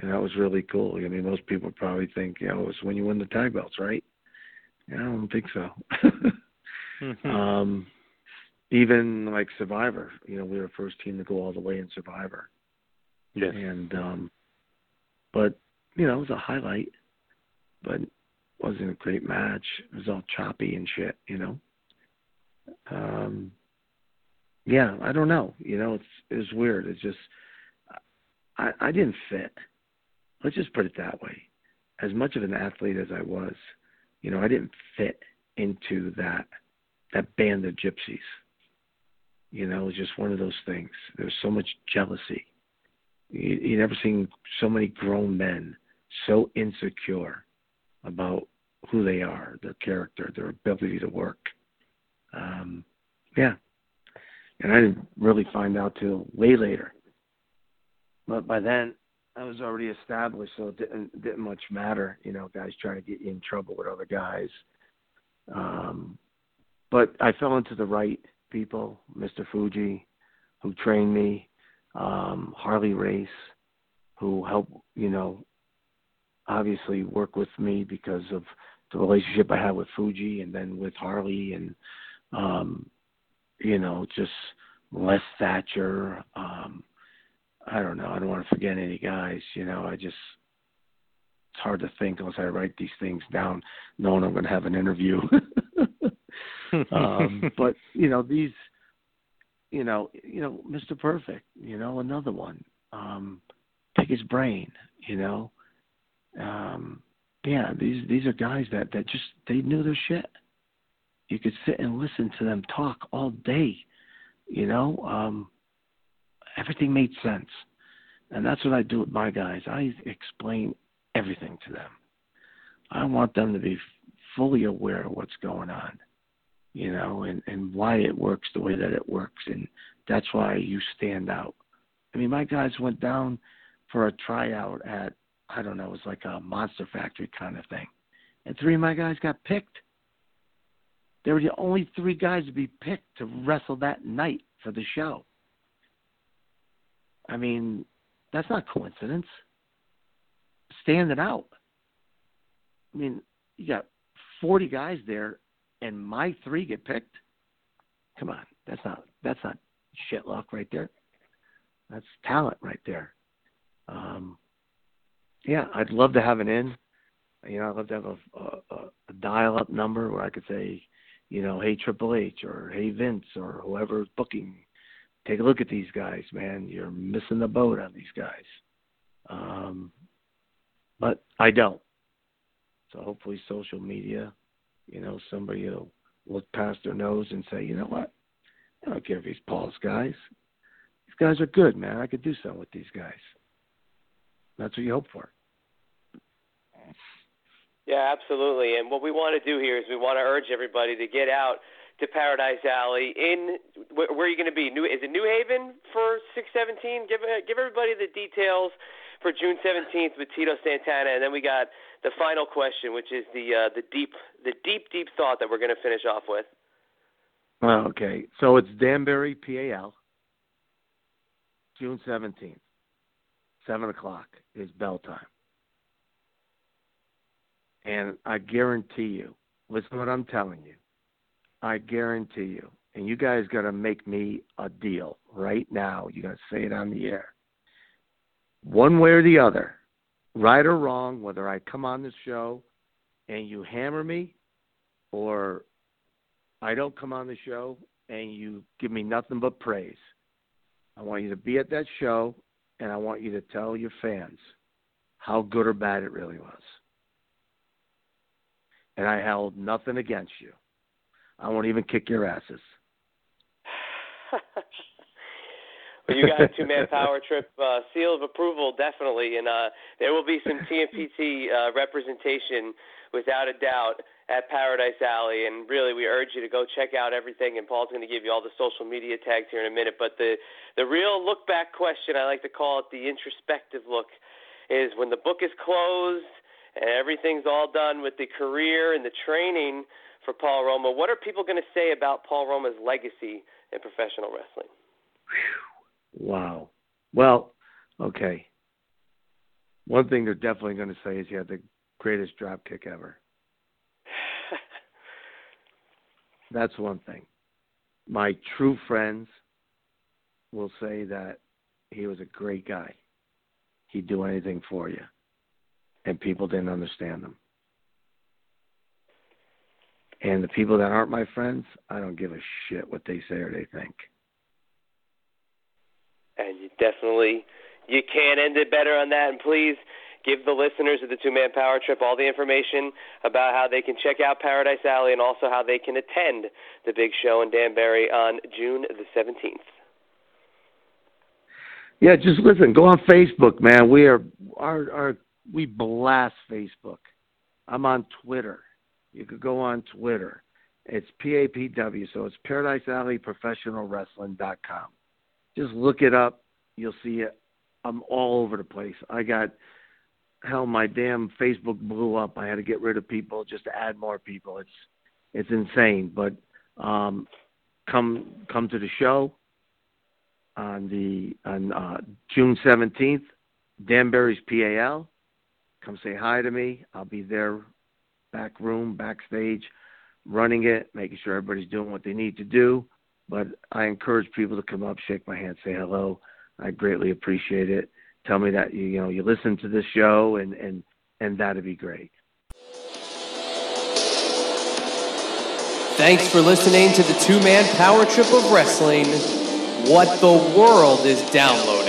S7: and that was really cool. I mean, most people probably think, you know, it was when you win the tag belts, right? Yeah, I don't think so.
S5: Mm-hmm.
S7: um, even like Survivor, you know, we were the first team to go all the way in Survivor.
S5: Yes.
S7: And um, but you know, it was a highlight, but wasn't a great match. It was all choppy and shit, you know. Um, yeah, I don't know. You know, it's it's weird. It's just I I didn't fit. Let's just put it that way. As much of an athlete as I was, you know, I didn't fit into that that band of gypsies. You know, it was just one of those things. There's so much jealousy. You, you never seen so many grown men so insecure about who they are, their character, their ability to work. Um, yeah, and I didn't really find out till way later. But by then, I was already established, so it didn't didn't much matter. You know, guys trying to get you in trouble with other guys. Um, but I fell into the right people, Mr. Fuji, who trained me, um, Harley Race, who helped, you know, obviously work with me because of the relationship I had with Fuji and then with Harley and um, you know, just Les Thatcher, um, I don't know, I don't want to forget any guys, you know, I just it's hard to think unless I write these things down knowing I'm going to have an interview. um, but you know these, you know, you know, Mr. Perfect, you know, another one. Um, pick his brain, you know. Um, yeah, these these are guys that that just they knew their shit. You could sit and listen to them talk all day, you know. Um, everything made sense, and that's what I do with my guys. I explain everything to them. I want them to be fully aware of what's going on you know, and, and why it works the way that it works. And that's why you stand out. I mean, my guys went down for a tryout at, I don't know, it was like a Monster Factory kind of thing. and three of my guys got picked. They were the only three guys to be picked to wrestle that night for the show. I mean, that's not coincidence. Standing out. I mean, you got 40 guys there, and my three get picked. Come on, that's not that's not shit luck right there. That's talent right there. Um, yeah, I'd love to have an in. You know, I'd love to have a, a, a dial-up number where I could say, you know, hey Triple H or hey Vince or whoever's booking, take a look at these guys, man. You're missing the boat on these guys. Um, but I don't. So hopefully, social media, you know, somebody will look past their nose and say, you know what? I don't care if he's Paul's guys. These guys are good, man. I could do something with these guys. That's what you hope for.
S6: Yeah, absolutely. And what we want to do here is we want to urge everybody to get out to Paradise Alley. In where, where are you going to be? New is it New Haven for six seventeen? Give give everybody the details for June seventeenth with Tito Santana, and then we got the final question, which is the uh, the deep the deep deep thought that we're going to finish off with.
S7: Okay, so it's Danbury, PAL, June seventeenth, seven o'clock is bell time. And I guarantee you, listen to what I'm telling you. I guarantee you, and you guys got to make me a deal right now. You got to say it on the air. One way or the other, right or wrong, whether I come on this show and you hammer me or I don't come on the show and you give me nothing but praise. I want you to be at that show and I want you to tell your fans how good or bad it really was and I held nothing against you. I won't even kick your asses.
S6: well, you got a two man power trip uh, seal of approval, definitely, and uh, there will be some TMPT uh, representation without a doubt at Paradise Alley. And really, we urge you to go check out everything. And Paul's going to give you all the social media tags here in a minute. But the the real look back question, I like to call it the introspective look, is when the book is closed and everything's all done with the career and the training for Paul Roma. What are people going to say about Paul Roma's legacy in professional wrestling?
S7: Wow. Well, okay. One thing they're definitely going to say is he had the greatest drop kick ever. That's one thing. My true friends will say that he was a great guy. He'd do anything for you and people didn't understand them. And the people that aren't my friends, I don't give a shit what they say or they think.
S6: And you definitely you can't end it better on that. And please give the listeners of the Two Man Power Trip all the information about how they can check out Paradise Alley and also how they can attend the big show in Danbury on June the seventeenth.
S7: Yeah, just listen. Go on Facebook, man. We are our our we blast Facebook. I'm on Twitter. You could go on Twitter. It's PAPW, so it's Paradise Alley Professional Wrestling.com. Just look it up. You'll see it. I'm all over the place. I got hell, my damn Facebook blew up. I had to get rid of people just to add more people. It's it's insane. But um, come come to the show on the on uh, June seventeenth, Danbury's PAL. Come say hi to me. I'll be there, back room, backstage, running it, making sure everybody's doing what they need to do. But I encourage people to come up, shake my hand, say hello. I greatly appreciate it. Tell me that you, you know you listen to this show, and and and that'd be great.
S4: Thanks for listening to the two man power trip of wrestling. What the world is downloading.